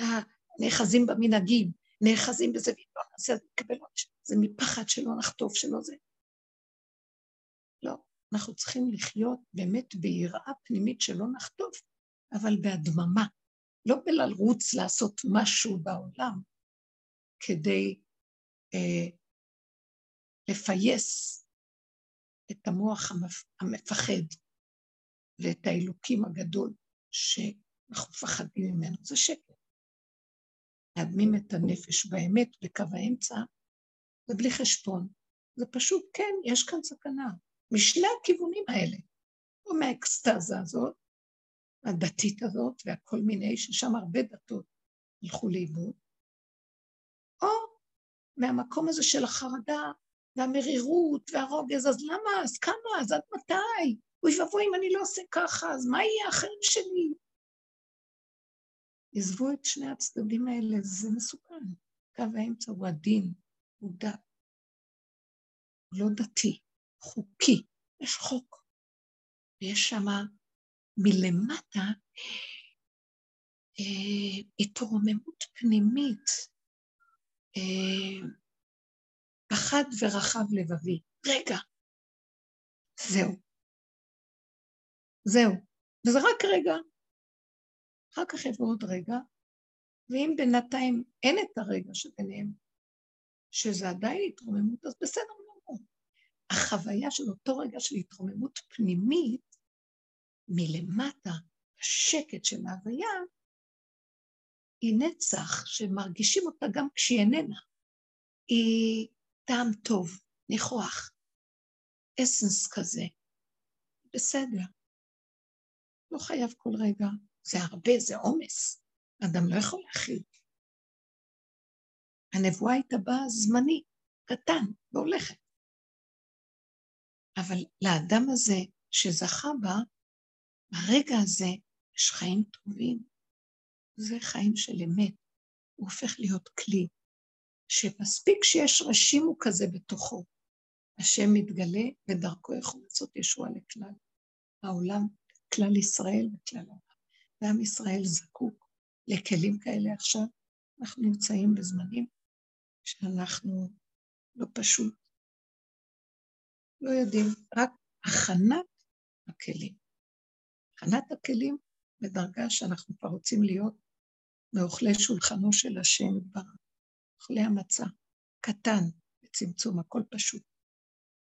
אה, נאחזים במנהגים, נאחזים בזה, ואם לא נעשה, אז נקבל עונש. זה מפחד שלא נחטוף, שלא זה. לא, אנחנו צריכים לחיות באמת ביראה פנימית שלא נחטוף, אבל בהדממה. לא בלרוץ לעשות משהו בעולם כדי אה, לפייס את המוח המפ... המפחד, ואת האלוקים הגדול שאנחנו מפחדים ממנו, זה שקר. להדמים את הנפש באמת בקו האמצע, ובלי חשבון. זה פשוט, כן, יש כאן סכנה, משני הכיוונים האלה. או מהאקסטזה הזאת, הדתית הזאת, והכל מיני, ששם הרבה דתות הלכו לאיבוד, או מהמקום הזה של החרדה והמרירות והרוגז, אז למה? אז כמה? אז עד מתי? אוי ואבוי אם אני לא עושה ככה, אז מה יהיה החיים שלי? עזבו את שני הצדדים האלה, זה מסוכן. קו האמצע הוא עדין, הוא דת. הוא לא דתי, חוקי. יש חוק. ויש שם מלמטה אה, התרוממות פנימית, אה, פחד ורחב לבבי. רגע, זהו. זהו. וזה רק רגע. אחר כך יבוא עוד רגע, ואם בינתיים אין את הרגע שביניהם, שזה עדיין התרוממות, אז בסדר גמור. החוויה של אותו רגע של התרוממות פנימית, מלמטה, השקט של ההוויה, היא נצח שמרגישים אותה גם כשהיא איננה. היא טעם טוב, ניחוח, אסנס כזה. בסדר. לא חייב כל רגע, זה הרבה, זה עומס. אדם לא יכול להכיל. הנבואה הייתה באה זמני, קטן, והולכת. אבל לאדם הזה שזכה בה, ברגע הזה יש חיים טובים. זה חיים של אמת. הוא הופך להיות כלי, שמספיק שיש רשימו כזה בתוכו. השם מתגלה, ודרכו יכול לעשות ישועה לכלל העולם כלל ישראל וכלל העולם. ועם ישראל זקוק לכלים כאלה עכשיו. אנחנו נמצאים בזמנים שאנחנו לא פשוט, לא יודעים, רק הכנת הכלים. הכנת הכלים בדרגה שאנחנו כבר רוצים להיות מאוכלי שולחנו של השם יתברך, אוכלי המצה, קטן בצמצום, הכל פשוט.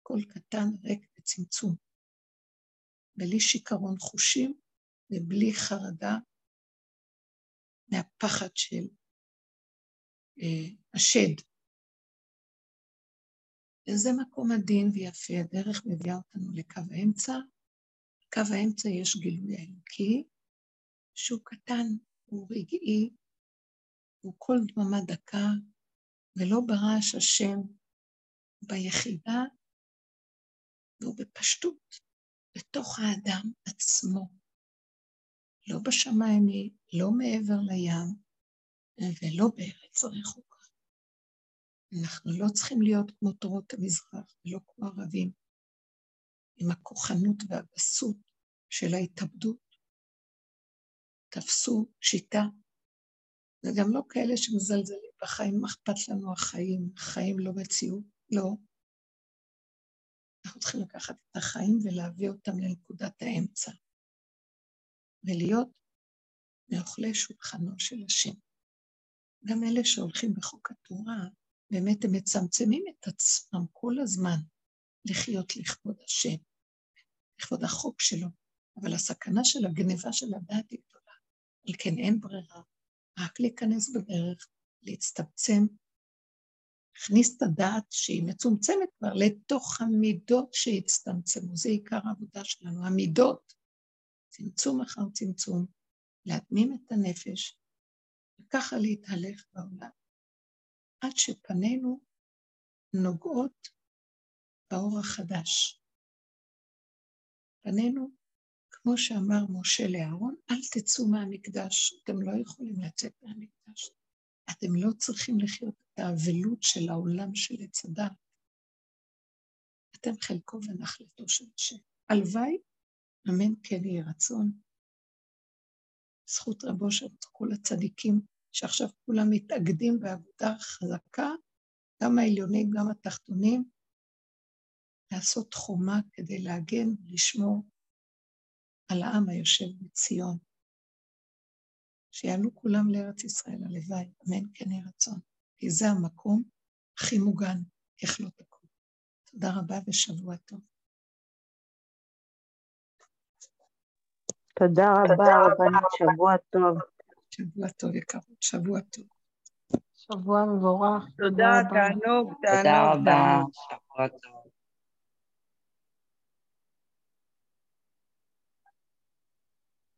הכל קטן, ריק בצמצום. בלי שיכרון חושים ובלי חרדה מהפחד של אה, השד. וזה מקום עדין ויפה, הדרך מביאה אותנו לקו האמצע. בקו האמצע יש גילוי האלוקי, שהוא קטן, הוא רגעי, הוא כל דממה דקה, ולא ברעש השם, ביחידה, והוא בפשטות, בתוך האדם עצמו. לא בשמיים היא, לא מעבר לים, ולא בארץ הרחוקה. אנחנו לא צריכים להיות כמו תורות המזרח, ולא כמו ערבים, עם הכוחנות והגסות של ההתאבדות. תפסו שיטה, וגם לא כאלה שמזלזלים בחיים, מה אכפת לנו החיים, החיים לא מציאות, לא. אנחנו צריכים לקחת את החיים ולהביא אותם לנקודת האמצע, ולהיות מאוכלי שולחנו של השם. גם אלה שהולכים בחוק התורה, באמת הם מצמצמים את עצמם כל הזמן לחיות לכבוד השם, לכבוד החוק שלו, אבל הסכנה של הגניבה של הדעת היא גדולה. על כן אין ברירה, רק להיכנס בדרך, להצטמצם, להכניס את הדעת שהיא מצומצמת כבר לתוך המידות שהצטמצמו, זה עיקר העבודה שלנו, המידות, צמצום אחר צמצום, להדמים את הנפש, וככה להתהלך בעולם, עד שפנינו נוגעות באור החדש. פנינו, כמו שאמר משה לאהרון, אל תצאו מהמקדש, אתם לא יכולים לצאת מהמקדש. אתם לא צריכים לחיות את האבלות של העולם של עץ הדת. אתם חלקו ונחלתו של השם. הלוואי, אמן כן יהי רצון, זכות רבו של כל הצדיקים, שעכשיו כולם מתאגדים בעבודה חזקה, גם העליונים, גם התחתונים, לעשות חומה כדי להגן ולשמור על העם היושב בציון. שיעלו כולם לארץ ישראל, הלוואי, אמן כן יהי רצון. כי זה המקום הכי מוגן, איך לא תקום. תודה רבה ושבוע טוב. תודה רבה, רבנית, שבוע טוב. שבוע טוב, יקרות, שבוע טוב. שבוע מבורך. תודה, תענוג, תענוג. תודה רבה, שבוע טוב.